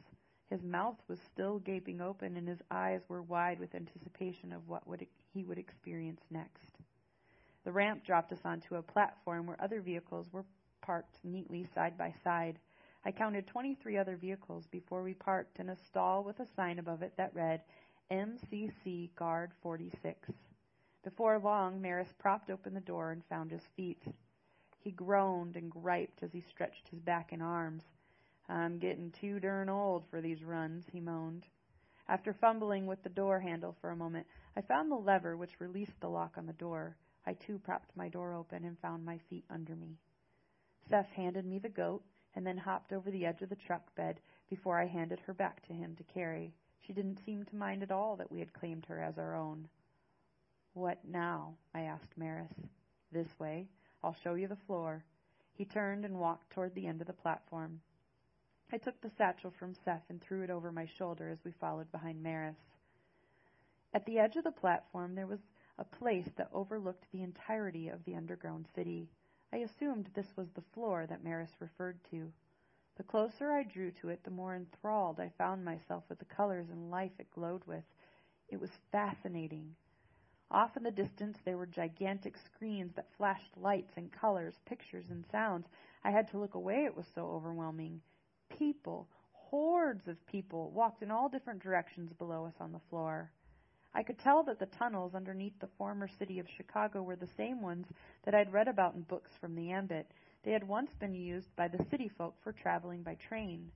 His mouth was still gaping open, and his eyes were wide with anticipation of what would, he would experience next. The ramp dropped us onto a platform where other vehicles were parked neatly side by side. I counted 23 other vehicles before we parked in a stall with a sign above it that read MCC Guard 46. Before long, Maris propped open the door and found his feet. He groaned and griped as he stretched his back and arms. I'm getting too darn old for these runs, he moaned. After fumbling with the door handle for a moment, I found the lever which released the lock on the door. I too propped my door open and found my feet under me. Seth handed me the goat and then hopped over the edge of the truck bed before I handed her back to him to carry. She didn't seem to mind at all that we had claimed her as our own. What now? I asked Maris. This way. I'll show you the floor. He turned and walked toward the end of the platform. I took the satchel from Seth and threw it over my shoulder as we followed behind Maris. At the edge of the platform there was a place that overlooked the entirety of the underground city. I assumed this was the floor that Maris referred to. The closer I drew to it, the more enthralled I found myself with the colors and life it glowed with. It was fascinating. Off in the distance there were gigantic screens that flashed lights and colors, pictures and sounds. I had to look away, it was so overwhelming people, hordes of people, walked in all different directions below us on the floor. I could tell that the tunnels underneath the former city of Chicago were the same ones that I'd read about in books from the ambit. They had once been used by the city folk for traveling by train.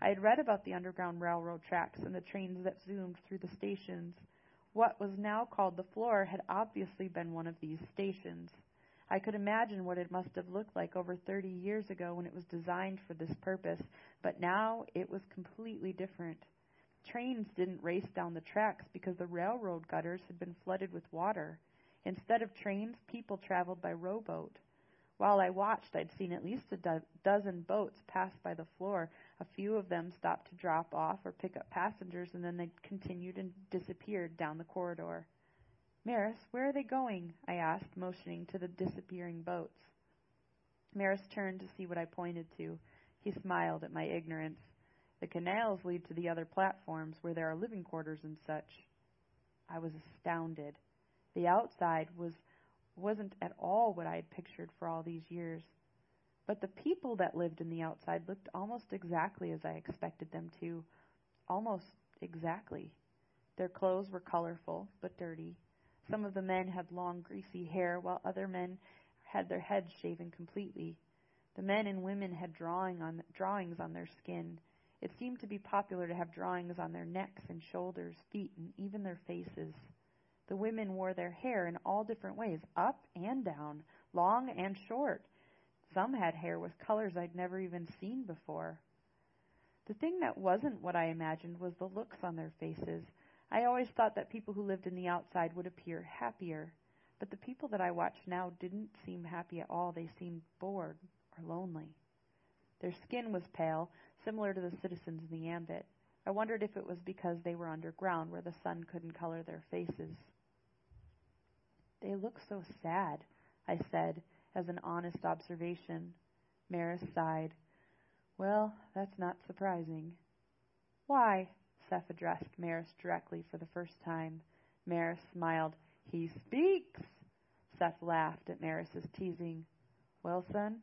I had read about the Underground Railroad tracks and the trains that zoomed through the stations. What was now called the floor had obviously been one of these stations. I could imagine what it must have looked like over 30 years ago when it was designed for this purpose, but now it was completely different. Trains didn't race down the tracks because the railroad gutters had been flooded with water. Instead of trains, people traveled by rowboat. While I watched, I'd seen at least a do- dozen boats pass by the floor. A few of them stopped to drop off or pick up passengers, and then they continued and disappeared down the corridor. Maris, where are they going? I asked, motioning to the disappearing boats. Maris turned to see what I pointed to. He smiled at my ignorance. The canals lead to the other platforms where there are living quarters and such. I was astounded. The outside was wasn't at all what I had pictured for all these years. But the people that lived in the outside looked almost exactly as I expected them to. Almost exactly. Their clothes were colorful, but dirty. Some of the men had long, greasy hair, while other men had their heads shaven completely. The men and women had drawing on, drawings on their skin. It seemed to be popular to have drawings on their necks and shoulders, feet, and even their faces. The women wore their hair in all different ways, up and down, long and short. Some had hair with colors I'd never even seen before. The thing that wasn't what I imagined was the looks on their faces. I always thought that people who lived in the outside would appear happier, but the people that I watched now didn't seem happy at all. They seemed bored or lonely. Their skin was pale, similar to the citizens in the ambit. I wondered if it was because they were underground where the sun couldn't color their faces. They look so sad, I said, as an honest observation. Maris sighed. Well, that's not surprising. Why? Seth addressed Maris directly for the first time. Maris smiled. He speaks. Seth laughed at Maris's teasing. Well, son,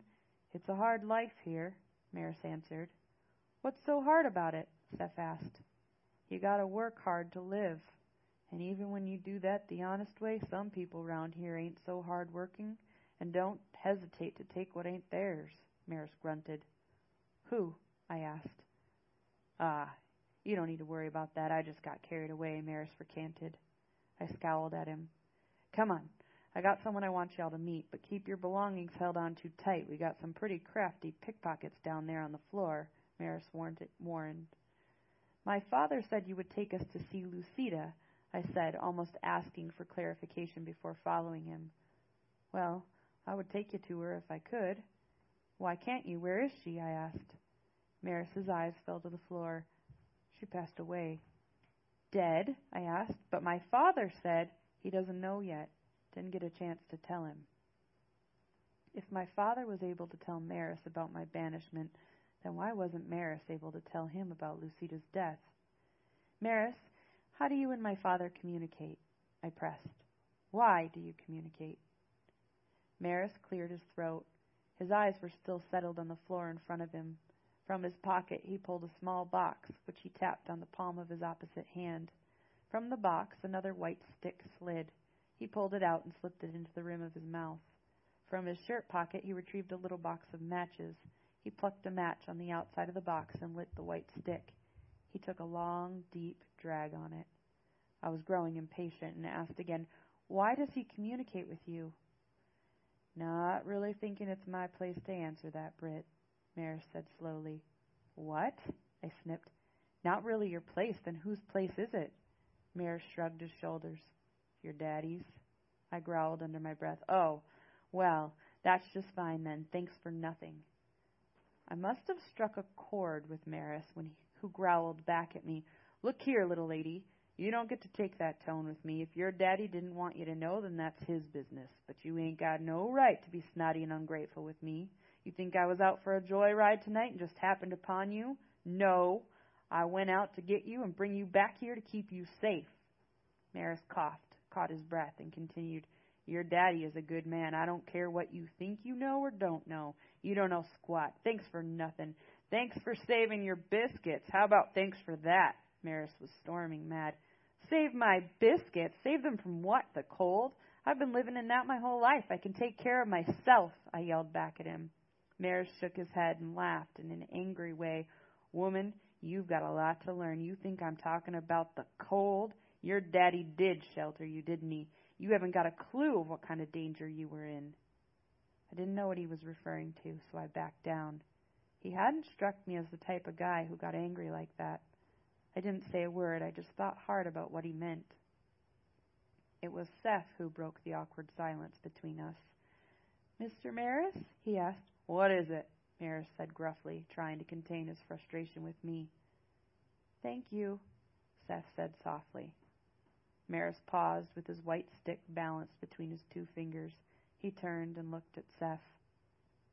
it's a hard life here, Maris answered. What's so hard about it? Seth asked. You gotta work hard to live. And even when you do that the honest way, some people round here ain't so hard working and don't hesitate to take what ain't theirs, Maris grunted. Who? I asked. Ah, you don't need to worry about that. I just got carried away, Maris recanted. I scowled at him. Come on. I got someone I want y'all to meet, but keep your belongings held on too tight. We got some pretty crafty pickpockets down there on the floor, Maris warned. warned. My father said you would take us to see Lucida, I said, almost asking for clarification before following him. Well, I would take you to her if I could. Why can't you? Where is she? I asked. Maris's eyes fell to the floor. She passed away. Dead? I asked. But my father said he doesn't know yet. Didn't get a chance to tell him. If my father was able to tell Maris about my banishment, then why wasn't Maris able to tell him about Lucida's death? Maris, how do you and my father communicate? I pressed. Why do you communicate? Maris cleared his throat. His eyes were still settled on the floor in front of him. From his pocket he pulled a small box, which he tapped on the palm of his opposite hand. From the box another white stick slid. He pulled it out and slipped it into the rim of his mouth. From his shirt pocket he retrieved a little box of matches. He plucked a match on the outside of the box and lit the white stick. He took a long, deep drag on it. I was growing impatient and asked again, Why does he communicate with you? Not really thinking it's my place to answer that, Britt. Maris said slowly. What? I snipped. Not really your place, then whose place is it? Maris shrugged his shoulders. Your daddy's? I growled under my breath. Oh, well, that's just fine then. Thanks for nothing. I must have struck a chord with Maris when he, who growled back at me, Look here, little lady. You don't get to take that tone with me. If your daddy didn't want you to know, then that's his business. But you ain't got no right to be snotty and ungrateful with me. You think I was out for a joyride tonight and just happened upon you? No. I went out to get you and bring you back here to keep you safe. Maris coughed, caught his breath, and continued, Your daddy is a good man. I don't care what you think you know or don't know. You don't know squat. Thanks for nothing. Thanks for saving your biscuits. How about thanks for that? Maris was storming mad. Save my biscuits? Save them from what? The cold? I've been living in that my whole life. I can take care of myself, I yelled back at him. Maris shook his head and laughed in an angry way. Woman, you've got a lot to learn. You think I'm talking about the cold? Your daddy did shelter you, didn't he? You haven't got a clue of what kind of danger you were in. I didn't know what he was referring to, so I backed down. He hadn't struck me as the type of guy who got angry like that. I didn't say a word, I just thought hard about what he meant. It was Seth who broke the awkward silence between us. Mr. Maris? he asked. What is it? Maris said gruffly, trying to contain his frustration with me. Thank you, Seth said softly. Maris paused with his white stick balanced between his two fingers. He turned and looked at Seth.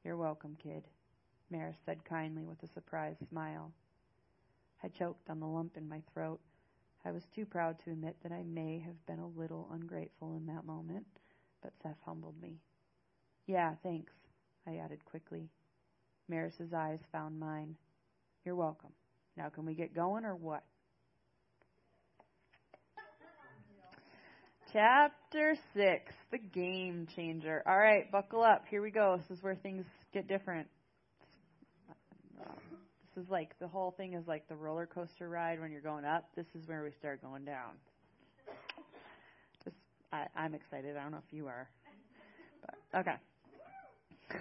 You're welcome, kid, Maris said kindly with a surprised smile. I choked on the lump in my throat. I was too proud to admit that I may have been a little ungrateful in that moment, but Seth humbled me. Yeah, thanks, I added quickly. Maris's eyes found mine. You're welcome. Now can we get going or what? Chapter 6, The Game Changer. All right, buckle up. Here we go. This is where things get different. This is like the whole thing is like the roller coaster ride when you're going up. This is where we start going down. Just, I, I'm excited. I don't know if you are. But, okay.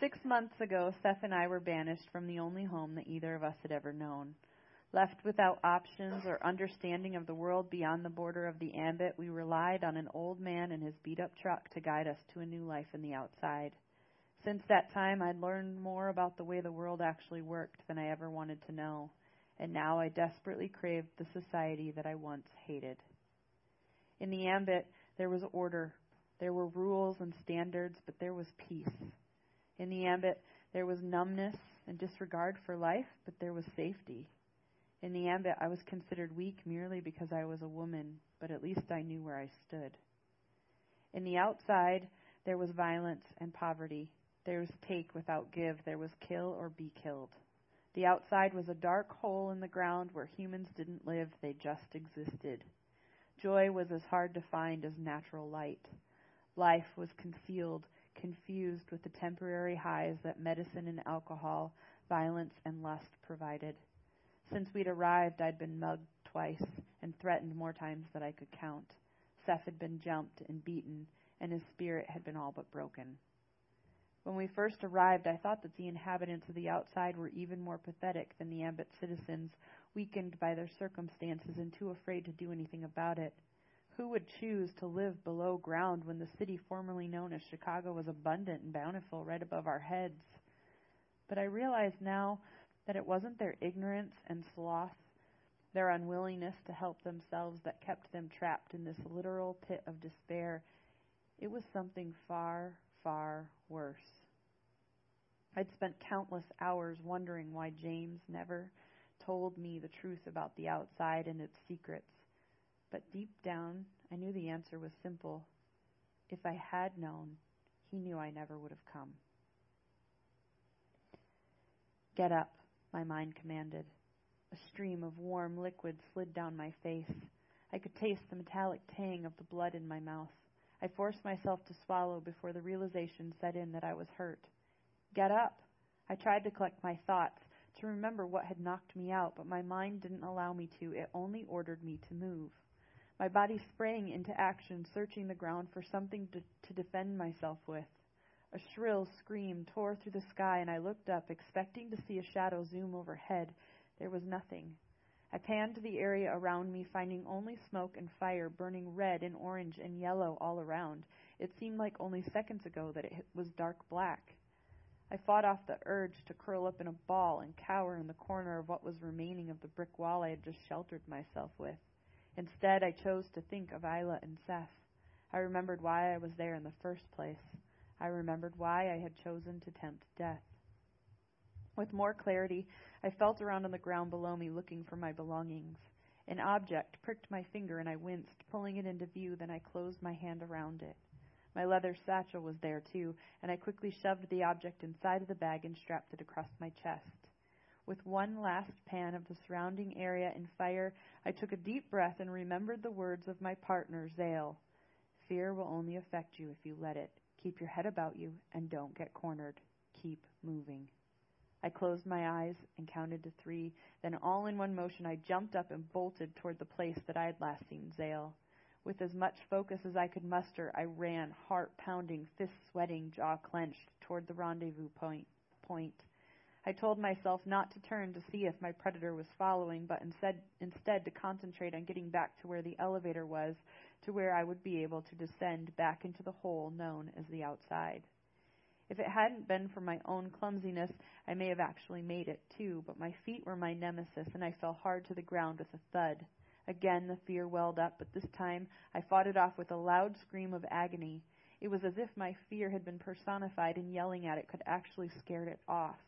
Six months ago, Seth and I were banished from the only home that either of us had ever known. Left without options or understanding of the world beyond the border of the ambit, we relied on an old man and his beat up truck to guide us to a new life in the outside. Since that time, I'd learned more about the way the world actually worked than I ever wanted to know. and now I desperately craved the society that I once hated. In the ambit, there was order. There were rules and standards, but there was peace. In the ambit, there was numbness and disregard for life, but there was safety. In the ambit, I was considered weak merely because I was a woman, but at least I knew where I stood. In the outside, there was violence and poverty. There was take without give. There was kill or be killed. The outside was a dark hole in the ground where humans didn't live, they just existed. Joy was as hard to find as natural light. Life was concealed, confused with the temporary highs that medicine and alcohol, violence and lust provided. Since we'd arrived, I'd been mugged twice and threatened more times than I could count. Seth had been jumped and beaten, and his spirit had been all but broken. When we first arrived, I thought that the inhabitants of the outside were even more pathetic than the Ambit citizens, weakened by their circumstances and too afraid to do anything about it. Who would choose to live below ground when the city formerly known as Chicago was abundant and bountiful right above our heads? But I realize now that it wasn't their ignorance and sloth, their unwillingness to help themselves, that kept them trapped in this literal pit of despair. It was something far, far worse. I'd spent countless hours wondering why James never told me the truth about the outside and its secrets. But deep down, I knew the answer was simple. If I had known, he knew I never would have come. Get up, my mind commanded. A stream of warm liquid slid down my face. I could taste the metallic tang of the blood in my mouth. I forced myself to swallow before the realization set in that I was hurt. Get up! I tried to collect my thoughts, to remember what had knocked me out, but my mind didn't allow me to. It only ordered me to move. My body sprang into action, searching the ground for something to, to defend myself with. A shrill scream tore through the sky, and I looked up, expecting to see a shadow zoom overhead. There was nothing. I panned the area around me, finding only smoke and fire burning red and orange and yellow all around. It seemed like only seconds ago that it was dark black. I fought off the urge to curl up in a ball and cower in the corner of what was remaining of the brick wall I had just sheltered myself with. Instead, I chose to think of Isla and Seth. I remembered why I was there in the first place. I remembered why I had chosen to tempt death. With more clarity, I felt around on the ground below me looking for my belongings. An object pricked my finger and I winced, pulling it into view, then I closed my hand around it. My leather satchel was there too, and I quickly shoved the object inside of the bag and strapped it across my chest. With one last pan of the surrounding area in fire, I took a deep breath and remembered the words of my partner, Zale. Fear will only affect you if you let it. Keep your head about you and don't get cornered. Keep moving. I closed my eyes and counted to three. Then, all in one motion, I jumped up and bolted toward the place that I had last seen Zale. With as much focus as I could muster, I ran, heart pounding, fist sweating, jaw clenched, toward the rendezvous point. point. I told myself not to turn to see if my predator was following, but instead, instead to concentrate on getting back to where the elevator was, to where I would be able to descend back into the hole known as the outside. If it hadn't been for my own clumsiness, I may have actually made it, too, but my feet were my nemesis, and I fell hard to the ground with a thud. Again the fear welled up, but this time I fought it off with a loud scream of agony. It was as if my fear had been personified, and yelling at it could actually scare it off.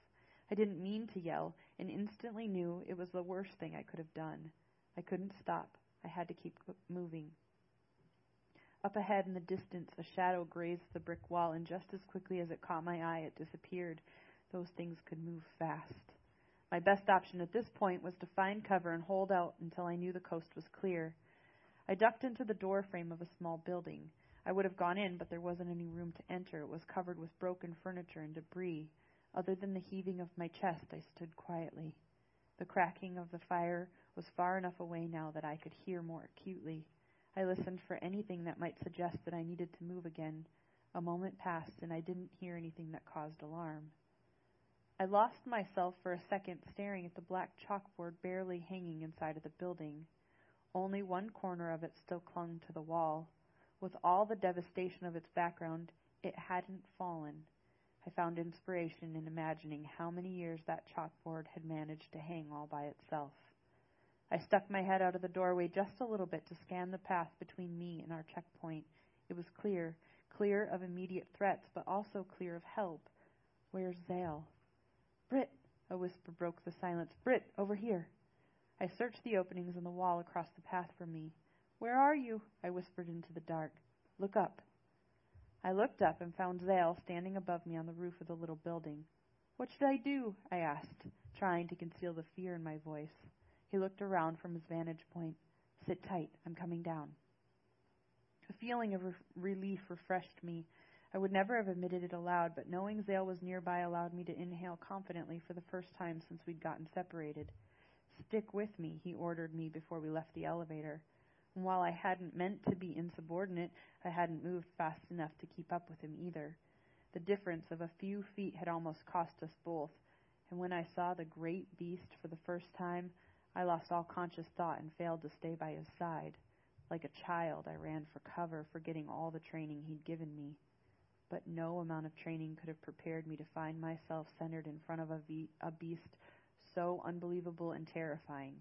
I didn't mean to yell, and instantly knew it was the worst thing I could have done. I couldn't stop. I had to keep moving. Up ahead in the distance, a shadow grazed the brick wall, and just as quickly as it caught my eye, it disappeared. Those things could move fast. My best option at this point was to find cover and hold out until I knew the coast was clear. I ducked into the door frame of a small building. I would have gone in, but there wasn't any room to enter. It was covered with broken furniture and debris. Other than the heaving of my chest, I stood quietly. The cracking of the fire was far enough away now that I could hear more acutely. I listened for anything that might suggest that I needed to move again. A moment passed, and I didn't hear anything that caused alarm. I lost myself for a second staring at the black chalkboard barely hanging inside of the building. Only one corner of it still clung to the wall. With all the devastation of its background, it hadn't fallen. I found inspiration in imagining how many years that chalkboard had managed to hang all by itself. I stuck my head out of the doorway just a little bit to scan the path between me and our checkpoint. It was clear, clear of immediate threats, but also clear of help. Where's Zale? Britt! A whisper broke the silence. Britt, over here! I searched the openings in the wall across the path from me. Where are you? I whispered into the dark. Look up. I looked up and found Zale standing above me on the roof of the little building. What should I do? I asked, trying to conceal the fear in my voice. He looked around from his vantage point. Sit tight. I'm coming down. A feeling of re- relief refreshed me. I would never have admitted it aloud, but knowing Zale was nearby allowed me to inhale confidently for the first time since we'd gotten separated. Stick with me, he ordered me before we left the elevator. And while I hadn't meant to be insubordinate, I hadn't moved fast enough to keep up with him either. The difference of a few feet had almost cost us both, and when I saw the great beast for the first time, I lost all conscious thought and failed to stay by his side. Like a child, I ran for cover, forgetting all the training he'd given me. But no amount of training could have prepared me to find myself centered in front of a, ve- a beast so unbelievable and terrifying.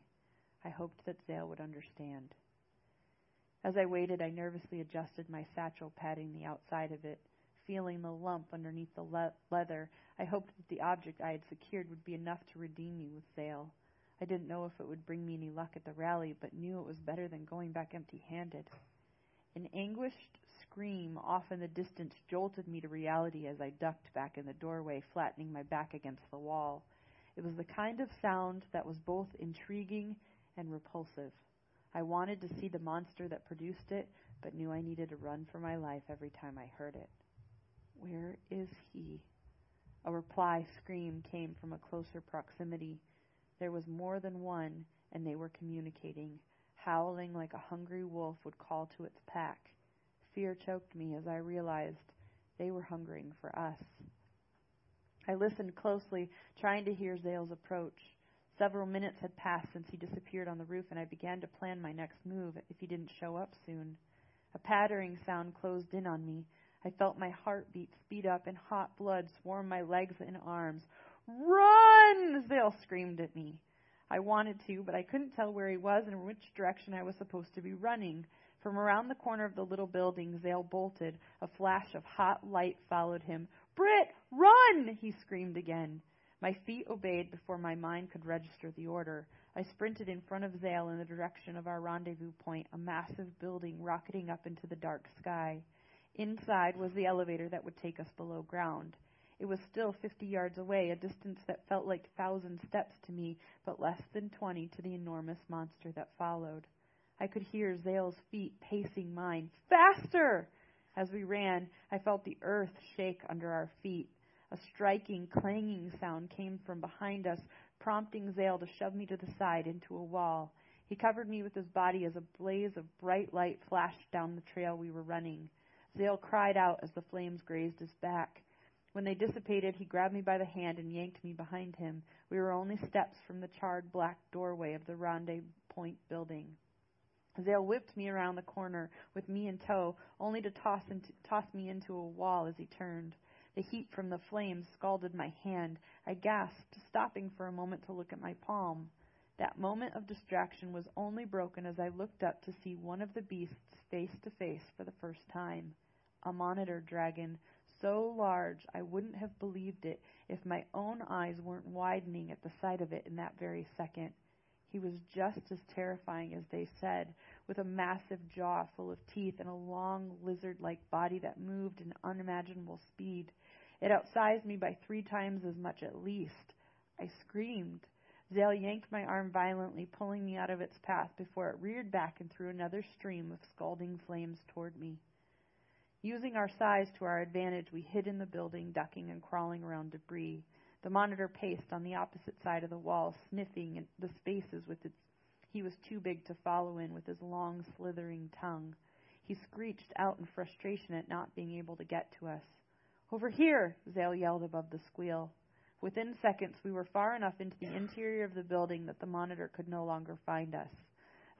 I hoped that Zale would understand. As I waited, I nervously adjusted my satchel, patting the outside of it. Feeling the lump underneath the le- leather, I hoped that the object I had secured would be enough to redeem me with Zale. I didn't know if it would bring me any luck at the rally, but knew it was better than going back empty handed. An anguished scream off in the distance jolted me to reality as I ducked back in the doorway, flattening my back against the wall. It was the kind of sound that was both intriguing and repulsive. I wanted to see the monster that produced it, but knew I needed to run for my life every time I heard it. Where is he? A reply scream came from a closer proximity. There was more than one, and they were communicating, howling like a hungry wolf would call to its pack. Fear choked me as I realized they were hungering for us. I listened closely, trying to hear Zale's approach. Several minutes had passed since he disappeared on the roof, and I began to plan my next move if he didn't show up soon. A pattering sound closed in on me. I felt my heartbeat speed up and hot blood swarm my legs and arms. Run! Zale screamed at me. I wanted to, but I couldn't tell where he was and which direction I was supposed to be running. From around the corner of the little building, Zale bolted. A flash of hot light followed him. Britt, run! he screamed again. My feet obeyed before my mind could register the order. I sprinted in front of Zale in the direction of our rendezvous point, a massive building rocketing up into the dark sky. Inside was the elevator that would take us below ground. It was still fifty yards away, a distance that felt like thousand steps to me, but less than twenty to the enormous monster that followed. I could hear Zale's feet pacing mine. Faster! As we ran, I felt the earth shake under our feet. A striking, clanging sound came from behind us, prompting Zale to shove me to the side into a wall. He covered me with his body as a blaze of bright light flashed down the trail we were running. Zale cried out as the flames grazed his back. When they dissipated, he grabbed me by the hand and yanked me behind him. We were only steps from the charred black doorway of the Rendezvous Point building. Zale whipped me around the corner with me in tow, only to toss, into, toss me into a wall as he turned. The heat from the flames scalded my hand. I gasped, stopping for a moment to look at my palm. That moment of distraction was only broken as I looked up to see one of the beasts face to face for the first time. A monitor dragon so large I wouldn't have believed it if my own eyes weren't widening at the sight of it in that very second. He was just as terrifying as they said, with a massive jaw full of teeth and a long lizard like body that moved in unimaginable speed. It outsized me by three times as much at least. I screamed. Zale yanked my arm violently, pulling me out of its path before it reared back and threw another stream of scalding flames toward me. Using our size to our advantage, we hid in the building, ducking and crawling around debris. The monitor paced on the opposite side of the wall, sniffing the spaces with its. He was too big to follow in with his long, slithering tongue. He screeched out in frustration at not being able to get to us. Over here! Zale yelled above the squeal. Within seconds, we were far enough into the interior of the building that the monitor could no longer find us.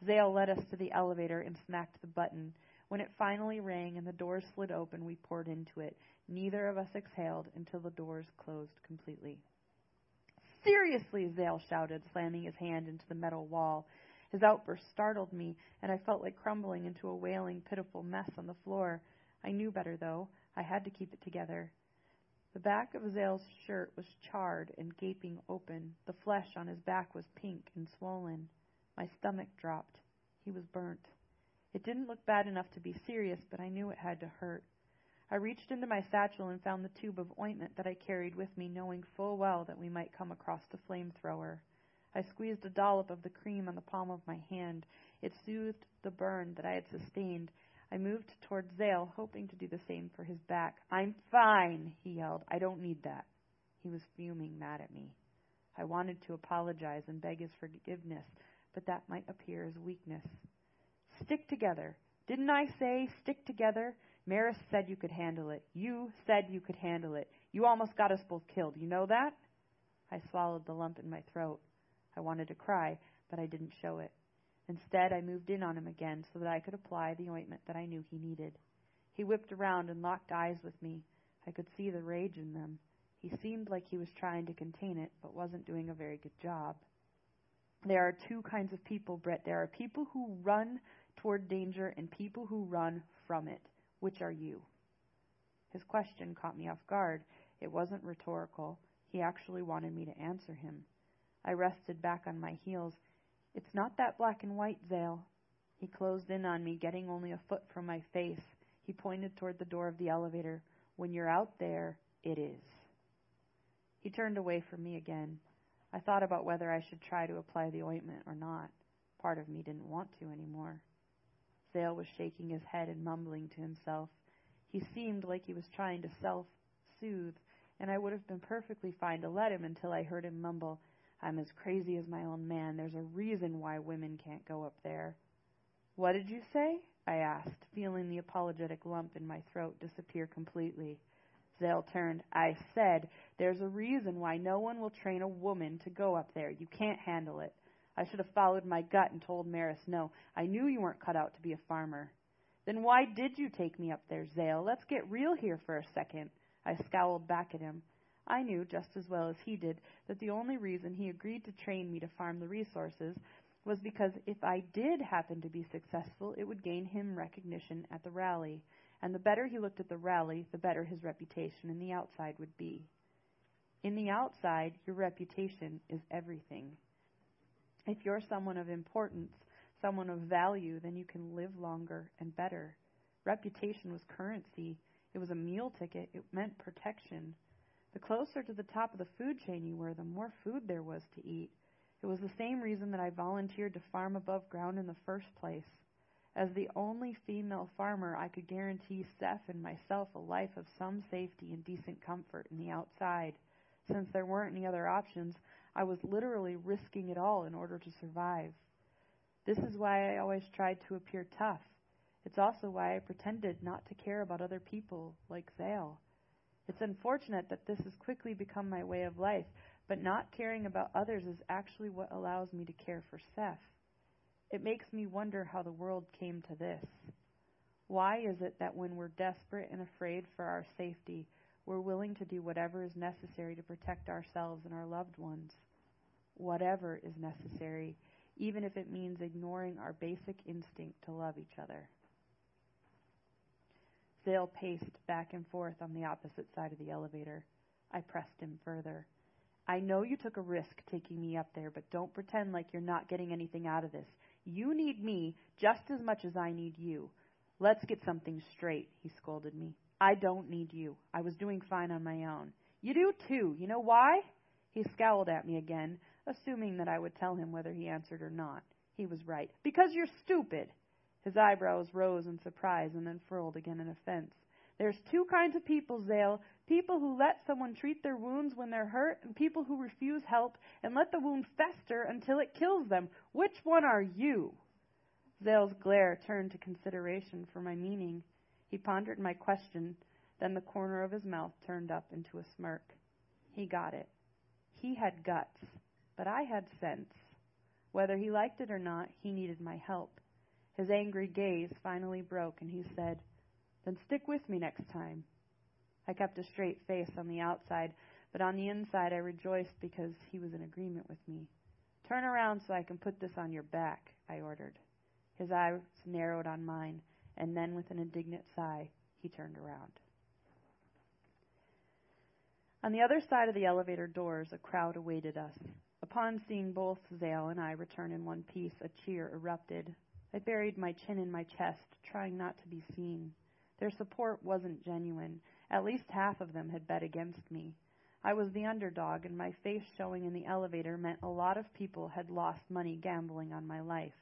Zale led us to the elevator and smacked the button. When it finally rang and the doors slid open, we poured into it, Neither of us exhaled until the doors closed completely. Seriously, Zale shouted, slamming his hand into the metal wall. His outburst startled me, and I felt like crumbling into a wailing, pitiful mess on the floor. I knew better, though. I had to keep it together. The back of Zale's shirt was charred and gaping open. The flesh on his back was pink and swollen. My stomach dropped. He was burnt. It didn't look bad enough to be serious, but I knew it had to hurt. I reached into my satchel and found the tube of ointment that I carried with me, knowing full well that we might come across the flamethrower. I squeezed a dollop of the cream on the palm of my hand. It soothed the burn that I had sustained. I moved toward Zale, hoping to do the same for his back. I'm fine, he yelled. I don't need that. He was fuming, mad at me. I wanted to apologize and beg his forgiveness, but that might appear as weakness. Stick together. Didn't I say stick together? Maris said you could handle it. You said you could handle it. You almost got us both killed. You know that? I swallowed the lump in my throat. I wanted to cry, but I didn't show it. Instead, I moved in on him again so that I could apply the ointment that I knew he needed. He whipped around and locked eyes with me. I could see the rage in them. He seemed like he was trying to contain it, but wasn't doing a very good job. There are two kinds of people, Brett. There are people who run toward danger and people who run from it. Which are you? His question caught me off guard. It wasn't rhetorical. He actually wanted me to answer him. I rested back on my heels. It's not that black and white, Zale. He closed in on me, getting only a foot from my face. He pointed toward the door of the elevator. When you're out there, it is. He turned away from me again. I thought about whether I should try to apply the ointment or not. Part of me didn't want to anymore. Zale was shaking his head and mumbling to himself. He seemed like he was trying to self soothe, and I would have been perfectly fine to let him until I heard him mumble, I'm as crazy as my own man. There's a reason why women can't go up there. What did you say? I asked, feeling the apologetic lump in my throat disappear completely. Zale turned. I said, There's a reason why no one will train a woman to go up there. You can't handle it. I should have followed my gut and told Maris no. I knew you weren't cut out to be a farmer. Then why did you take me up there, Zale? Let's get real here for a second. I scowled back at him. I knew just as well as he did that the only reason he agreed to train me to farm the resources was because if I did happen to be successful, it would gain him recognition at the rally. And the better he looked at the rally, the better his reputation in the outside would be. In the outside, your reputation is everything. If you're someone of importance, someone of value, then you can live longer and better. Reputation was currency. It was a meal ticket. It meant protection. The closer to the top of the food chain you were, the more food there was to eat. It was the same reason that I volunteered to farm above ground in the first place. As the only female farmer, I could guarantee Seth and myself a life of some safety and decent comfort in the outside. Since there weren't any other options, I was literally risking it all in order to survive. This is why I always tried to appear tough. It's also why I pretended not to care about other people, like Zale. It's unfortunate that this has quickly become my way of life, but not caring about others is actually what allows me to care for Seth. It makes me wonder how the world came to this. Why is it that when we're desperate and afraid for our safety, we're willing to do whatever is necessary to protect ourselves and our loved ones? Whatever is necessary, even if it means ignoring our basic instinct to love each other. Zale paced back and forth on the opposite side of the elevator. I pressed him further. I know you took a risk taking me up there, but don't pretend like you're not getting anything out of this. You need me just as much as I need you. Let's get something straight, he scolded me. I don't need you. I was doing fine on my own. You do too. You know why? He scowled at me again, assuming that I would tell him whether he answered or not. He was right. Because you're stupid. His eyebrows rose in surprise and then furled again in offense. There's two kinds of people, Zale. People who let someone treat their wounds when they're hurt, and people who refuse help and let the wound fester until it kills them. Which one are you? Zale's glare turned to consideration for my meaning. He pondered my question, then the corner of his mouth turned up into a smirk. He got it. He had guts. But I had sense. Whether he liked it or not, he needed my help. His angry gaze finally broke, and he said, Then stick with me next time. I kept a straight face on the outside, but on the inside I rejoiced because he was in agreement with me. Turn around so I can put this on your back, I ordered. His eyes narrowed on mine, and then with an indignant sigh, he turned around. On the other side of the elevator doors, a crowd awaited us. Upon seeing both Zale and I return in one piece, a cheer erupted. I buried my chin in my chest, trying not to be seen. Their support wasn't genuine. At least half of them had bet against me. I was the underdog, and my face showing in the elevator meant a lot of people had lost money gambling on my life.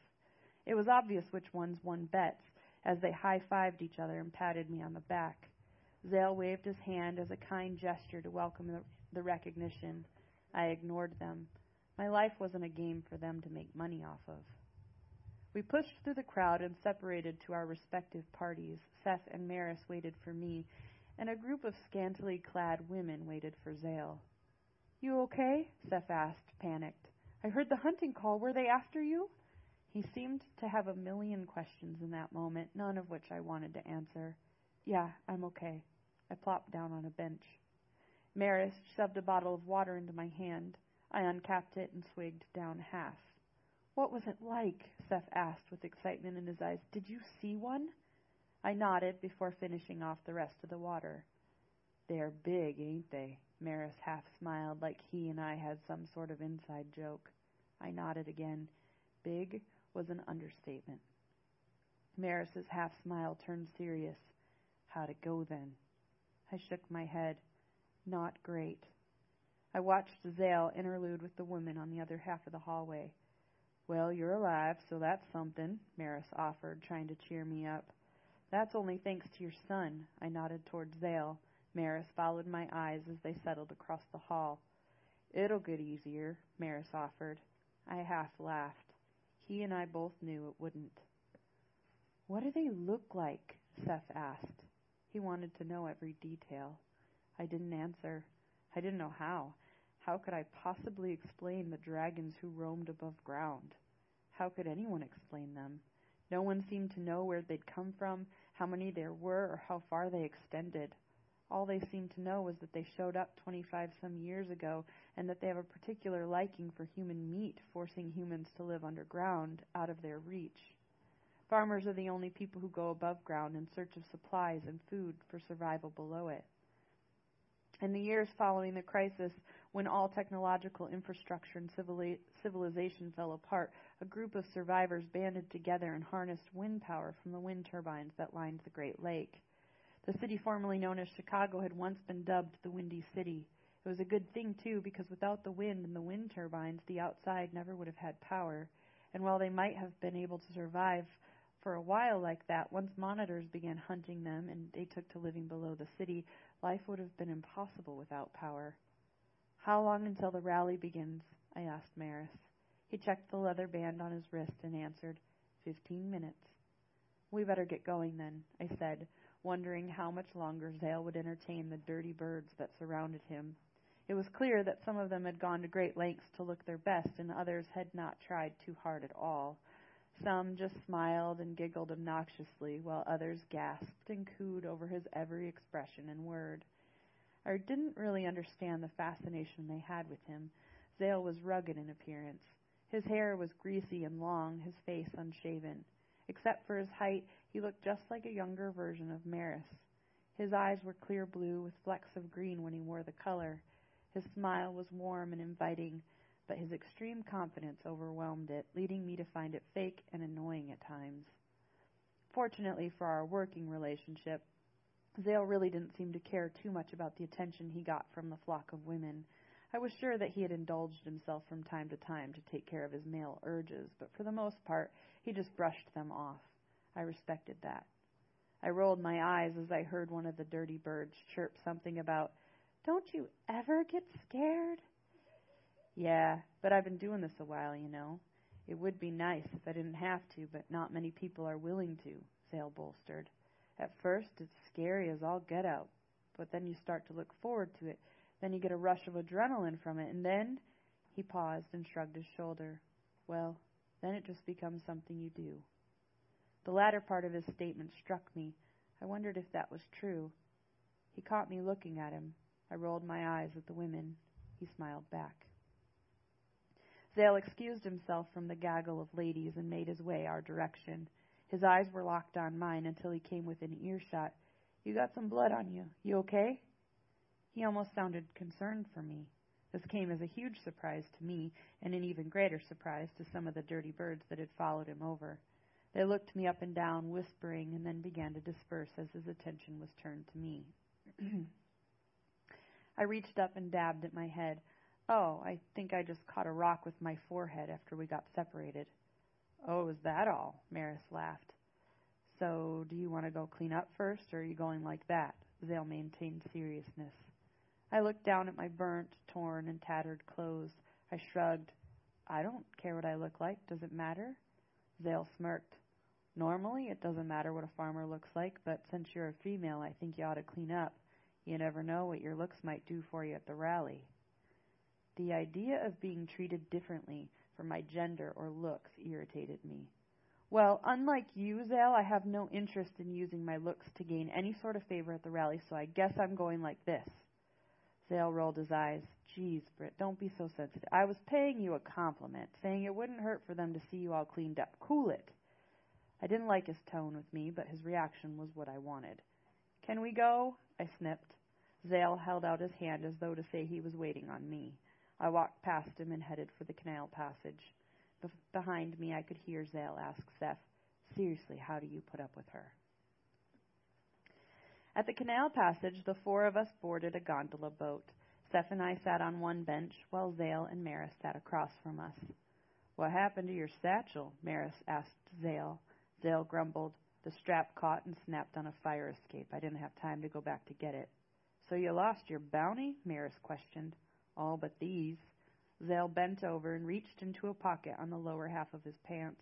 It was obvious which ones won bets as they high fived each other and patted me on the back. Zale waved his hand as a kind gesture to welcome the, the recognition. I ignored them. My life wasn't a game for them to make money off of. We pushed through the crowd and separated to our respective parties. Seth and Maris waited for me, and a group of scantily clad women waited for Zale. You okay? Seth asked, panicked. I heard the hunting call. Were they after you? He seemed to have a million questions in that moment, none of which I wanted to answer. Yeah, I'm okay. I plopped down on a bench. Maris shoved a bottle of water into my hand. I uncapped it and swigged down half. What was it like? Seth asked with excitement in his eyes. Did you see one? I nodded before finishing off the rest of the water. They're big, ain't they? Maris half smiled like he and I had some sort of inside joke. I nodded again. Big was an understatement. Maris's half smile turned serious. How'd it go then? I shook my head. Not great. I watched Zale interlude with the woman on the other half of the hallway. Well, you're alive, so that's something, Maris offered, trying to cheer me up. That's only thanks to your son. I nodded toward Zale. Maris followed my eyes as they settled across the hall. It'll get easier, Maris offered. I half laughed. He and I both knew it wouldn't. What do they look like? Seth asked. He wanted to know every detail. I didn't answer. I didn't know how. How could I possibly explain the dragons who roamed above ground? How could anyone explain them? No one seemed to know where they'd come from, how many there were, or how far they extended. All they seemed to know was that they showed up 25 some years ago and that they have a particular liking for human meat, forcing humans to live underground, out of their reach. Farmers are the only people who go above ground in search of supplies and food for survival below it. In the years following the crisis, when all technological infrastructure and civilization fell apart, a group of survivors banded together and harnessed wind power from the wind turbines that lined the Great Lake. The city formerly known as Chicago had once been dubbed the Windy City. It was a good thing, too, because without the wind and the wind turbines, the outside never would have had power. And while they might have been able to survive for a while like that, once monitors began hunting them and they took to living below the city, life would have been impossible without power. How long until the rally begins? I asked Maris. He checked the leather band on his wrist and answered, Fifteen minutes. We better get going then, I said, wondering how much longer Zale would entertain the dirty birds that surrounded him. It was clear that some of them had gone to great lengths to look their best, and others had not tried too hard at all. Some just smiled and giggled obnoxiously, while others gasped and cooed over his every expression and word. I didn't really understand the fascination they had with him. Zale was rugged in appearance. His hair was greasy and long, his face unshaven. Except for his height, he looked just like a younger version of Maris. His eyes were clear blue with flecks of green when he wore the color. His smile was warm and inviting, but his extreme confidence overwhelmed it, leading me to find it fake and annoying at times. Fortunately for our working relationship, Zale really didn't seem to care too much about the attention he got from the flock of women. I was sure that he had indulged himself from time to time to take care of his male urges, but for the most part, he just brushed them off. I respected that. I rolled my eyes as I heard one of the dirty birds chirp something about, Don't you ever get scared? Yeah, but I've been doing this a while, you know. It would be nice if I didn't have to, but not many people are willing to, Zale bolstered. At first, it's scary as all get out, but then you start to look forward to it. Then you get a rush of adrenaline from it, and then. He paused and shrugged his shoulder. Well, then it just becomes something you do. The latter part of his statement struck me. I wondered if that was true. He caught me looking at him. I rolled my eyes at the women. He smiled back. Zale excused himself from the gaggle of ladies and made his way our direction. His eyes were locked on mine until he came within earshot. You got some blood on you. You okay? He almost sounded concerned for me. This came as a huge surprise to me, and an even greater surprise to some of the dirty birds that had followed him over. They looked me up and down, whispering, and then began to disperse as his attention was turned to me. *clears throat* I reached up and dabbed at my head. Oh, I think I just caught a rock with my forehead after we got separated. Oh, is that all? Maris laughed. So, do you want to go clean up first, or are you going like that? Zale maintained seriousness. I looked down at my burnt, torn, and tattered clothes. I shrugged. I don't care what I look like. Does it matter? Zale smirked. Normally, it doesn't matter what a farmer looks like, but since you're a female, I think you ought to clean up. You never know what your looks might do for you at the rally. The idea of being treated differently for my gender or looks irritated me. Well, unlike you, Zale, I have no interest in using my looks to gain any sort of favor at the rally, so I guess I'm going like this. Zale rolled his eyes. Geez, Britt, don't be so sensitive. I was paying you a compliment, saying it wouldn't hurt for them to see you all cleaned up. Cool it. I didn't like his tone with me, but his reaction was what I wanted. Can we go? I snipped. Zale held out his hand as though to say he was waiting on me. I walked past him and headed for the canal passage. Be- behind me, I could hear Zale ask Seth, Seriously, how do you put up with her? At the canal passage, the four of us boarded a gondola boat. Seth and I sat on one bench, while Zale and Maris sat across from us. What happened to your satchel? Maris asked Zale. Zale grumbled. The strap caught and snapped on a fire escape. I didn't have time to go back to get it. So you lost your bounty? Maris questioned. All but these. Zale bent over and reached into a pocket on the lower half of his pants.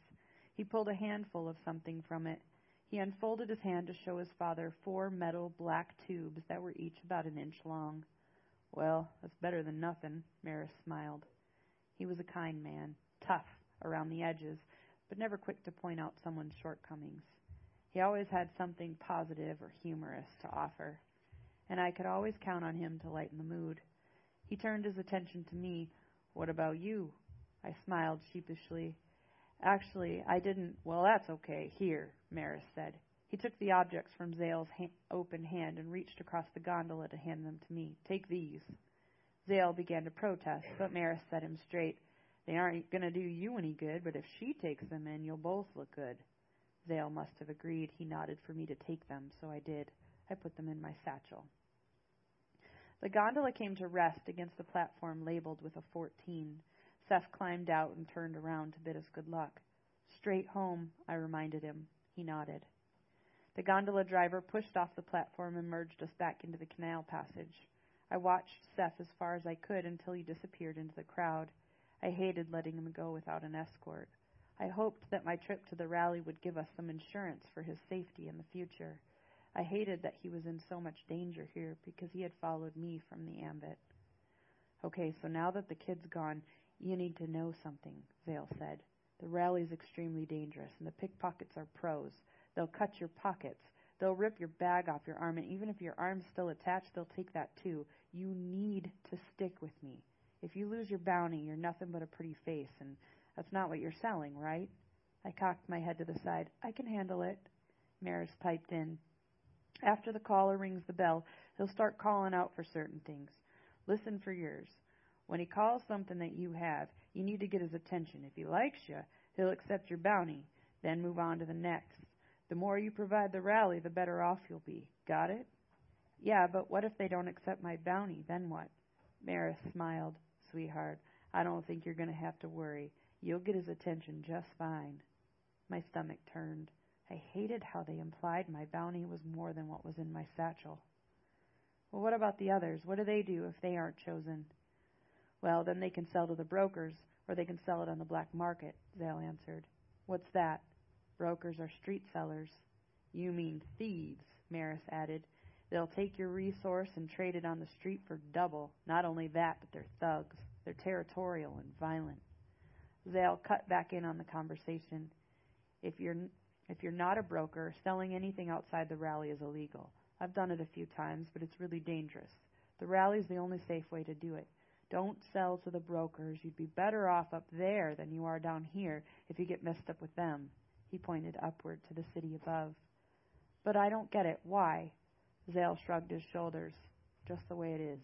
He pulled a handful of something from it. He unfolded his hand to show his father four metal black tubes that were each about an inch long. Well, that's better than nothing, Maris smiled. He was a kind man, tough around the edges, but never quick to point out someone's shortcomings. He always had something positive or humorous to offer, and I could always count on him to lighten the mood. He turned his attention to me. What about you? I smiled sheepishly. Actually, I didn't. Well, that's okay. Here, Maris said. He took the objects from Zale's ha- open hand and reached across the gondola to hand them to me. Take these. Zale began to protest, but Maris set him straight. They aren't going to do you any good, but if she takes them in, you'll both look good. Zale must have agreed. He nodded for me to take them, so I did. I put them in my satchel. The gondola came to rest against the platform labeled with a 14. Seth climbed out and turned around to bid us good luck. Straight home, I reminded him. He nodded. The gondola driver pushed off the platform and merged us back into the canal passage. I watched Seth as far as I could until he disappeared into the crowd. I hated letting him go without an escort. I hoped that my trip to the rally would give us some insurance for his safety in the future. I hated that he was in so much danger here because he had followed me from the ambit. Okay, so now that the kid's gone, you need to know something, Zale said. The rally's extremely dangerous, and the pickpockets are pros. They'll cut your pockets. They'll rip your bag off your arm, and even if your arm's still attached, they'll take that too. You need to stick with me. If you lose your bounty, you're nothing but a pretty face, and that's not what you're selling, right? I cocked my head to the side. I can handle it. Maris piped in. After the caller rings the bell, he'll start calling out for certain things. Listen for yours. When he calls something that you have, you need to get his attention. If he likes you, he'll accept your bounty, then move on to the next. The more you provide the rally, the better off you'll be. Got it? Yeah, but what if they don't accept my bounty? Then what? Maris smiled. Sweetheart, I don't think you're going to have to worry. You'll get his attention just fine. My stomach turned. I hated how they implied my bounty was more than what was in my satchel. Well, what about the others? What do they do if they aren't chosen? Well, then they can sell to the brokers, or they can sell it on the black market, Zale answered. What's that? Brokers are street sellers. You mean thieves, Maris added. They'll take your resource and trade it on the street for double. Not only that, but they're thugs. They're territorial and violent. Zale cut back in on the conversation. If you're if you're not a broker, selling anything outside the rally is illegal. I've done it a few times, but it's really dangerous. The rally's the only safe way to do it. Don't sell to the brokers. You'd be better off up there than you are down here if you get messed up with them. He pointed upward to the city above. But I don't get it. Why? Zale shrugged his shoulders. Just the way it is.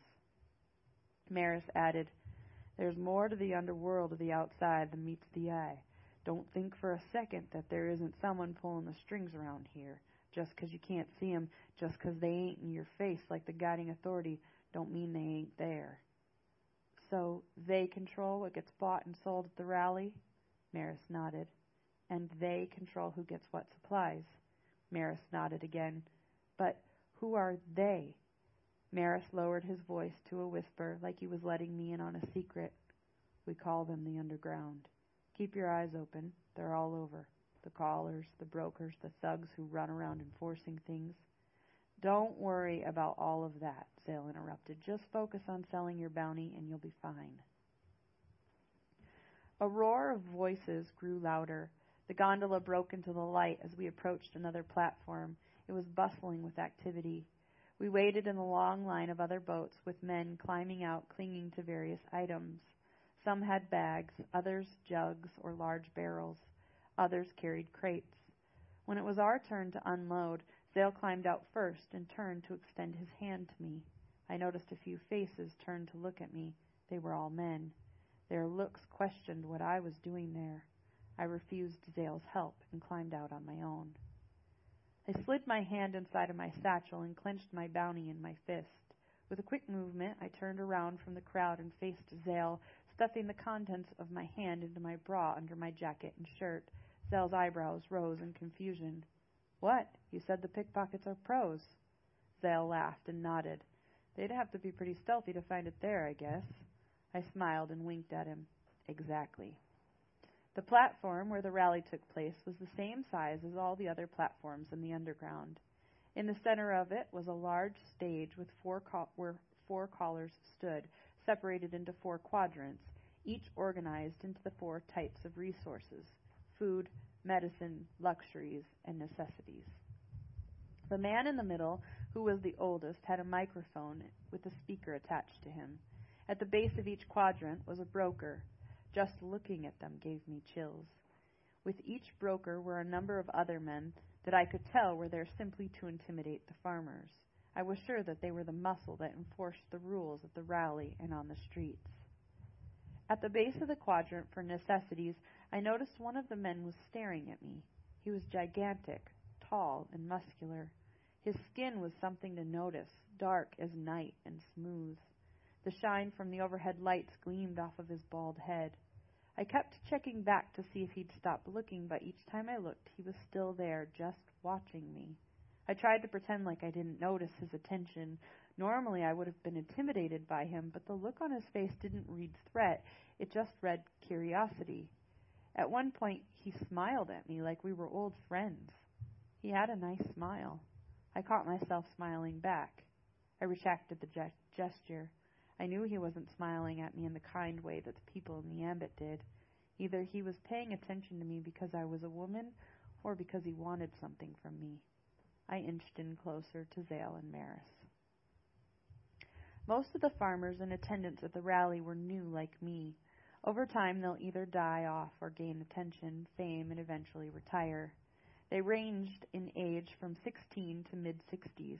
Maris added, There's more to the underworld of the outside than meets the eye. Don't think for a second that there isn't someone pulling the strings around here. Just 'cause you can't see 'em, just 'cause they ain't in your face like the guiding authority, don't mean they ain't there. So they control what gets bought and sold at the rally? Maris nodded. And they control who gets what supplies. Maris nodded again. But who are they? Maris lowered his voice to a whisper, like he was letting me in on a secret. We call them the underground. Keep your eyes open. They're all over. The callers, the brokers, the thugs who run around enforcing things. Don't worry about all of that, Zale interrupted. Just focus on selling your bounty and you'll be fine. A roar of voices grew louder. The gondola broke into the light as we approached another platform. It was bustling with activity. We waited in the long line of other boats with men climbing out, clinging to various items. Some had bags, others jugs or large barrels. Others carried crates. When it was our turn to unload, Zale climbed out first and turned to extend his hand to me. I noticed a few faces turned to look at me. They were all men. Their looks questioned what I was doing there. I refused Zale's help and climbed out on my own. I slid my hand inside of my satchel and clenched my bounty in my fist. With a quick movement, I turned around from the crowd and faced Zale, stuffing the contents of my hand into my bra under my jacket and shirt. Zale's eyebrows rose in confusion. What? You said the pickpockets are pros. Zale laughed and nodded. They'd have to be pretty stealthy to find it there, I guess. I smiled and winked at him. Exactly. The platform where the rally took place was the same size as all the other platforms in the underground. In the center of it was a large stage with four where four callers stood, separated into four quadrants, each organized into the four types of resources food, medicine, luxuries, and necessities. The man in the middle, who was the oldest, had a microphone with a speaker attached to him. At the base of each quadrant was a broker. Just looking at them gave me chills. With each broker were a number of other men that I could tell were there simply to intimidate the farmers. I was sure that they were the muscle that enforced the rules at the rally and on the streets. At the base of the quadrant for necessities, I noticed one of the men was staring at me. He was gigantic, tall, and muscular. His skin was something to notice, dark as night and smooth. The shine from the overhead lights gleamed off of his bald head. I kept checking back to see if he'd stop looking, but each time I looked, he was still there, just watching me. I tried to pretend like I didn't notice his attention. Normally, I would have been intimidated by him, but the look on his face didn't read threat, it just read curiosity. At one point, he smiled at me like we were old friends. He had a nice smile. I caught myself smiling back. I retracted the ge- gesture. I knew he wasn't smiling at me in the kind way that the people in the ambit did. Either he was paying attention to me because I was a woman, or because he wanted something from me. I inched in closer to Zale and Maris. Most of the farmers in attendance at the rally were new like me. Over time, they'll either die off or gain attention, fame, and eventually retire. They ranged in age from 16 to mid 60s.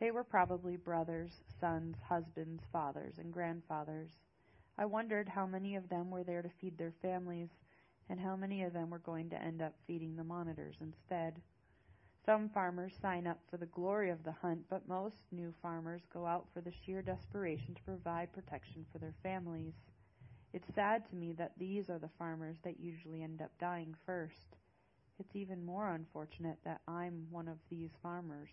They were probably brothers, sons, husbands, fathers, and grandfathers. I wondered how many of them were there to feed their families, and how many of them were going to end up feeding the monitors instead. Some farmers sign up for the glory of the hunt, but most new farmers go out for the sheer desperation to provide protection for their families. It's sad to me that these are the farmers that usually end up dying first. It's even more unfortunate that I'm one of these farmers.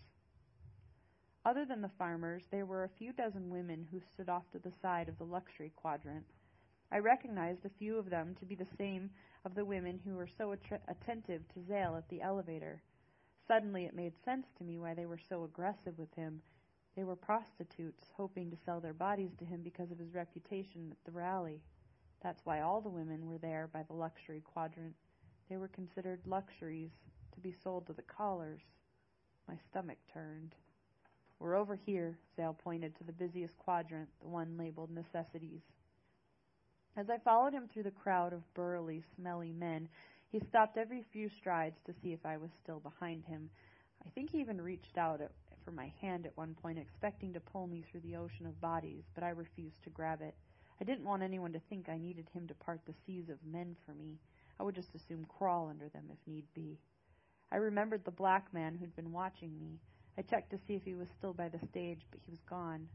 Other than the farmers, there were a few dozen women who stood off to the side of the luxury quadrant. I recognized a few of them to be the same of the women who were so att- attentive to Zale at the elevator. Suddenly it made sense to me why they were so aggressive with him. They were prostitutes, hoping to sell their bodies to him because of his reputation at the rally. That's why all the women were there by the luxury quadrant. They were considered luxuries to be sold to the callers. My stomach turned. We're over here, Zale pointed to the busiest quadrant, the one labeled necessities. As I followed him through the crowd of burly, smelly men, he stopped every few strides to see if I was still behind him. I think he even reached out at, for my hand at one point, expecting to pull me through the ocean of bodies, but I refused to grab it. I didn't want anyone to think I needed him to part the seas of men for me. I would just as soon crawl under them if need be. I remembered the black man who'd been watching me. I checked to see if he was still by the stage, but he was gone.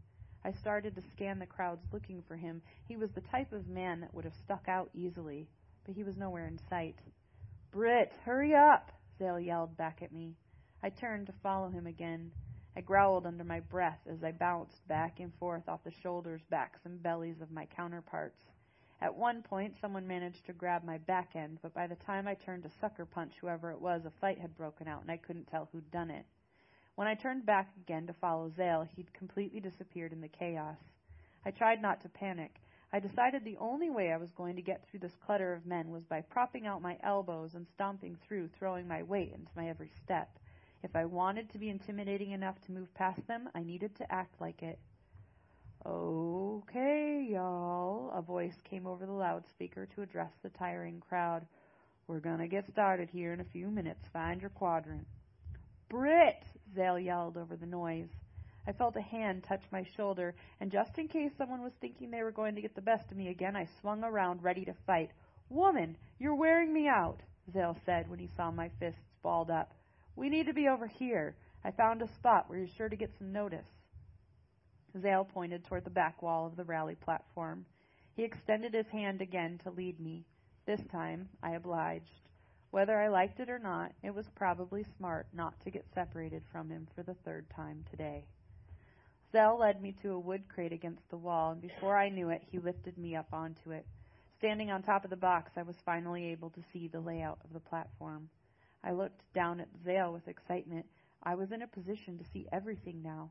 I started to scan the crowds looking for him. He was the type of man that would have stuck out easily, but he was nowhere in sight. Britt, hurry up! Zale yelled back at me. I turned to follow him again. I growled under my breath as I bounced back and forth off the shoulders, backs, and bellies of my counterparts. At one point, someone managed to grab my back end, but by the time I turned to sucker punch whoever it was, a fight had broken out, and I couldn't tell who'd done it. When I turned back again to follow Zale, he'd completely disappeared in the chaos. I tried not to panic. I decided the only way I was going to get through this clutter of men was by propping out my elbows and stomping through, throwing my weight into my every step. If I wanted to be intimidating enough to move past them, I needed to act like it. Okay, y'all, a voice came over the loudspeaker to address the tiring crowd. We're gonna get started here in a few minutes. Find your quadrant. Britt! Zale yelled over the noise. I felt a hand touch my shoulder, and just in case someone was thinking they were going to get the best of me again, I swung around ready to fight. Woman, you're wearing me out, Zale said when he saw my fists balled up. We need to be over here. I found a spot where you're sure to get some notice. Zale pointed toward the back wall of the rally platform. He extended his hand again to lead me. This time I obliged. Whether I liked it or not, it was probably smart not to get separated from him for the third time today. Zale led me to a wood crate against the wall, and before I knew it, he lifted me up onto it. Standing on top of the box, I was finally able to see the layout of the platform. I looked down at Zale with excitement. I was in a position to see everything now.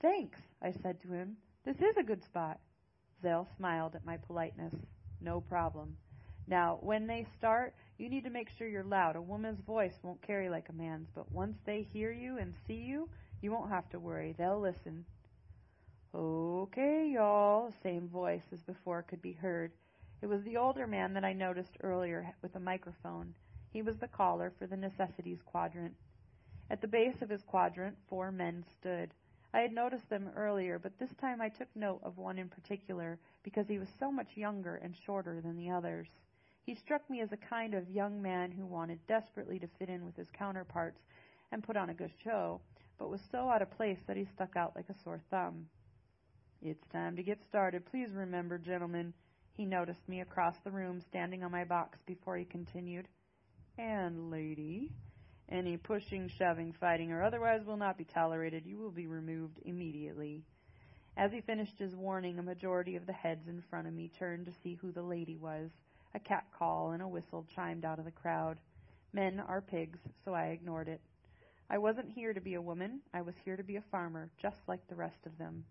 Thanks, I said to him. This is a good spot. Zale smiled at my politeness. No problem. Now, when they start, you need to make sure you're loud. A woman's voice won't carry like a man's, but once they hear you and see you, you won't have to worry. They'll listen. Okay, y'all, same voice as before could be heard. It was the older man that I noticed earlier with a microphone. He was the caller for the necessities quadrant. At the base of his quadrant, four men stood. I had noticed them earlier, but this time I took note of one in particular because he was so much younger and shorter than the others. He struck me as a kind of young man who wanted desperately to fit in with his counterparts and put on a good show, but was so out of place that he stuck out like a sore thumb. It's time to get started. Please remember, gentlemen, he noticed me across the room standing on my box before he continued. And, lady, any pushing, shoving, fighting, or otherwise will not be tolerated. You will be removed immediately. As he finished his warning, a majority of the heads in front of me turned to see who the lady was. A cat call and a whistle chimed out of the crowd. Men are pigs, so I ignored it. I wasn't here to be a woman. I was here to be a farmer, just like the rest of them.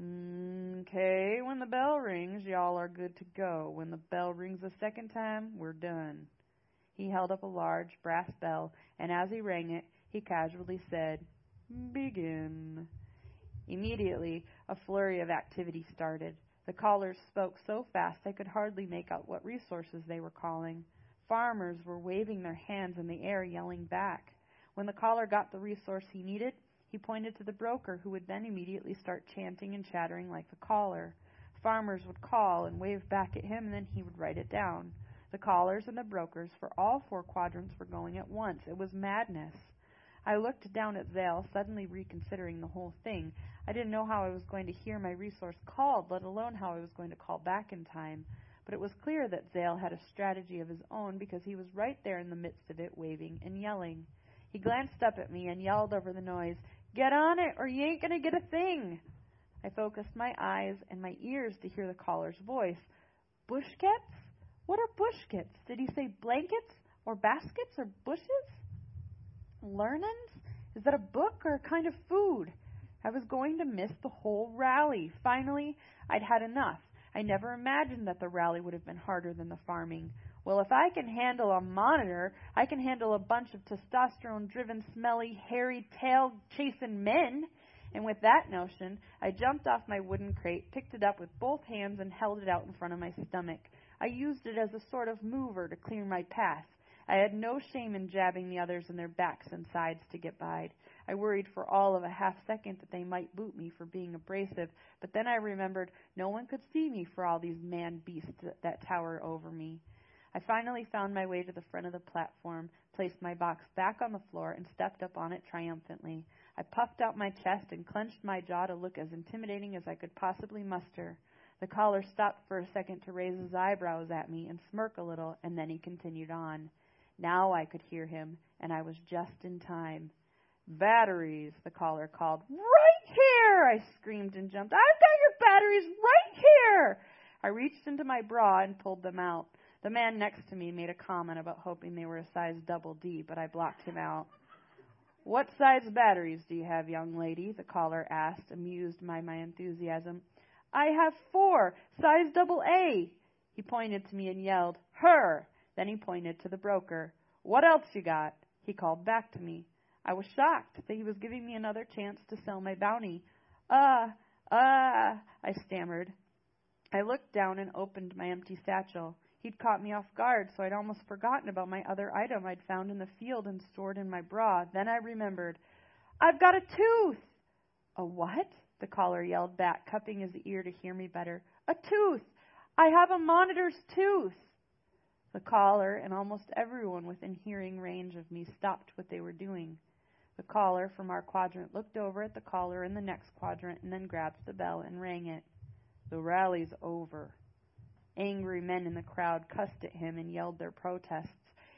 Okay, when the bell rings, y'all are good to go. When the bell rings a second time, we're done. He held up a large brass bell, and as he rang it, he casually said, Begin. Immediately, a flurry of activity started. The callers spoke so fast I could hardly make out what resources they were calling. Farmers were waving their hands in the air, yelling back. When the caller got the resource he needed, he pointed to the broker, who would then immediately start chanting and chattering like the caller. Farmers would call and wave back at him, and then he would write it down. The callers and the brokers for all four quadrants were going at once. It was madness. I looked down at Zale, suddenly reconsidering the whole thing. I didn't know how I was going to hear my resource called, let alone how I was going to call back in time. But it was clear that Zale had a strategy of his own because he was right there in the midst of it, waving and yelling. He glanced up at me and yelled over the noise, Get on it, or you ain't going to get a thing. I focused my eyes and my ears to hear the caller's voice. Bushkets? What are bushkets? Did he say blankets, or baskets, or bushes? Learnin's? Is that a book or a kind of food? I was going to miss the whole rally. Finally, I'd had enough. I never imagined that the rally would have been harder than the farming. Well, if I can handle a monitor, I can handle a bunch of testosterone driven, smelly, hairy, tail chasing men. And with that notion, I jumped off my wooden crate, picked it up with both hands, and held it out in front of my stomach. I used it as a sort of mover to clear my path. I had no shame in jabbing the others in their backs and sides to get by. I worried for all of a half second that they might boot me for being abrasive, but then I remembered no one could see me for all these man beasts that tower over me. I finally found my way to the front of the platform, placed my box back on the floor, and stepped up on it triumphantly. I puffed out my chest and clenched my jaw to look as intimidating as I could possibly muster. The caller stopped for a second to raise his eyebrows at me and smirk a little, and then he continued on. Now I could hear him, and I was just in time. Batteries, the caller called. Right here! I screamed and jumped. I've got your batteries right here! I reached into my bra and pulled them out. The man next to me made a comment about hoping they were a size double D, but I blocked him out. What size batteries do you have, young lady? the caller asked, amused by my enthusiasm. I have four, size double A. He pointed to me and yelled, Her! Then he pointed to the broker. What else you got? He called back to me. I was shocked that he was giving me another chance to sell my bounty. Uh, uh, I stammered. I looked down and opened my empty satchel. He'd caught me off guard, so I'd almost forgotten about my other item I'd found in the field and stored in my bra. Then I remembered. I've got a tooth! A what? The caller yelled back, cupping his ear to hear me better. A tooth! I have a monitor's tooth! The caller and almost everyone within hearing range of me stopped what they were doing. The caller from our quadrant looked over at the caller in the next quadrant and then grabbed the bell and rang it. The rally's over. Angry men in the crowd cussed at him and yelled their protests.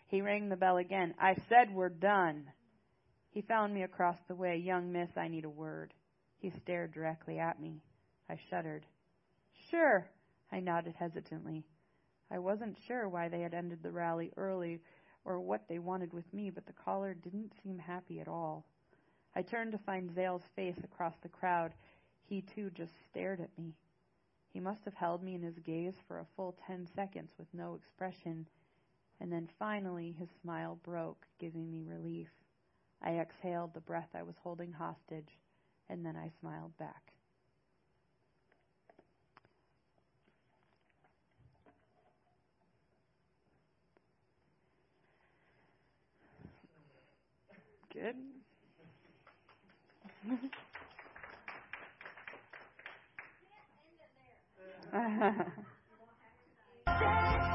He rang the bell again. I said we're done. He found me across the way. Young miss, I need a word. He stared directly at me. I shuddered. Sure, I nodded hesitantly. I wasn't sure why they had ended the rally early or what they wanted with me, but the caller didn't seem happy at all. I turned to find Zale's face across the crowd. He too just stared at me. He must have held me in his gaze for a full ten seconds with no expression, and then finally his smile broke, giving me relief. I exhaled the breath I was holding hostage, and then I smiled back. Good. *laughs* 哈 *laughs* 哈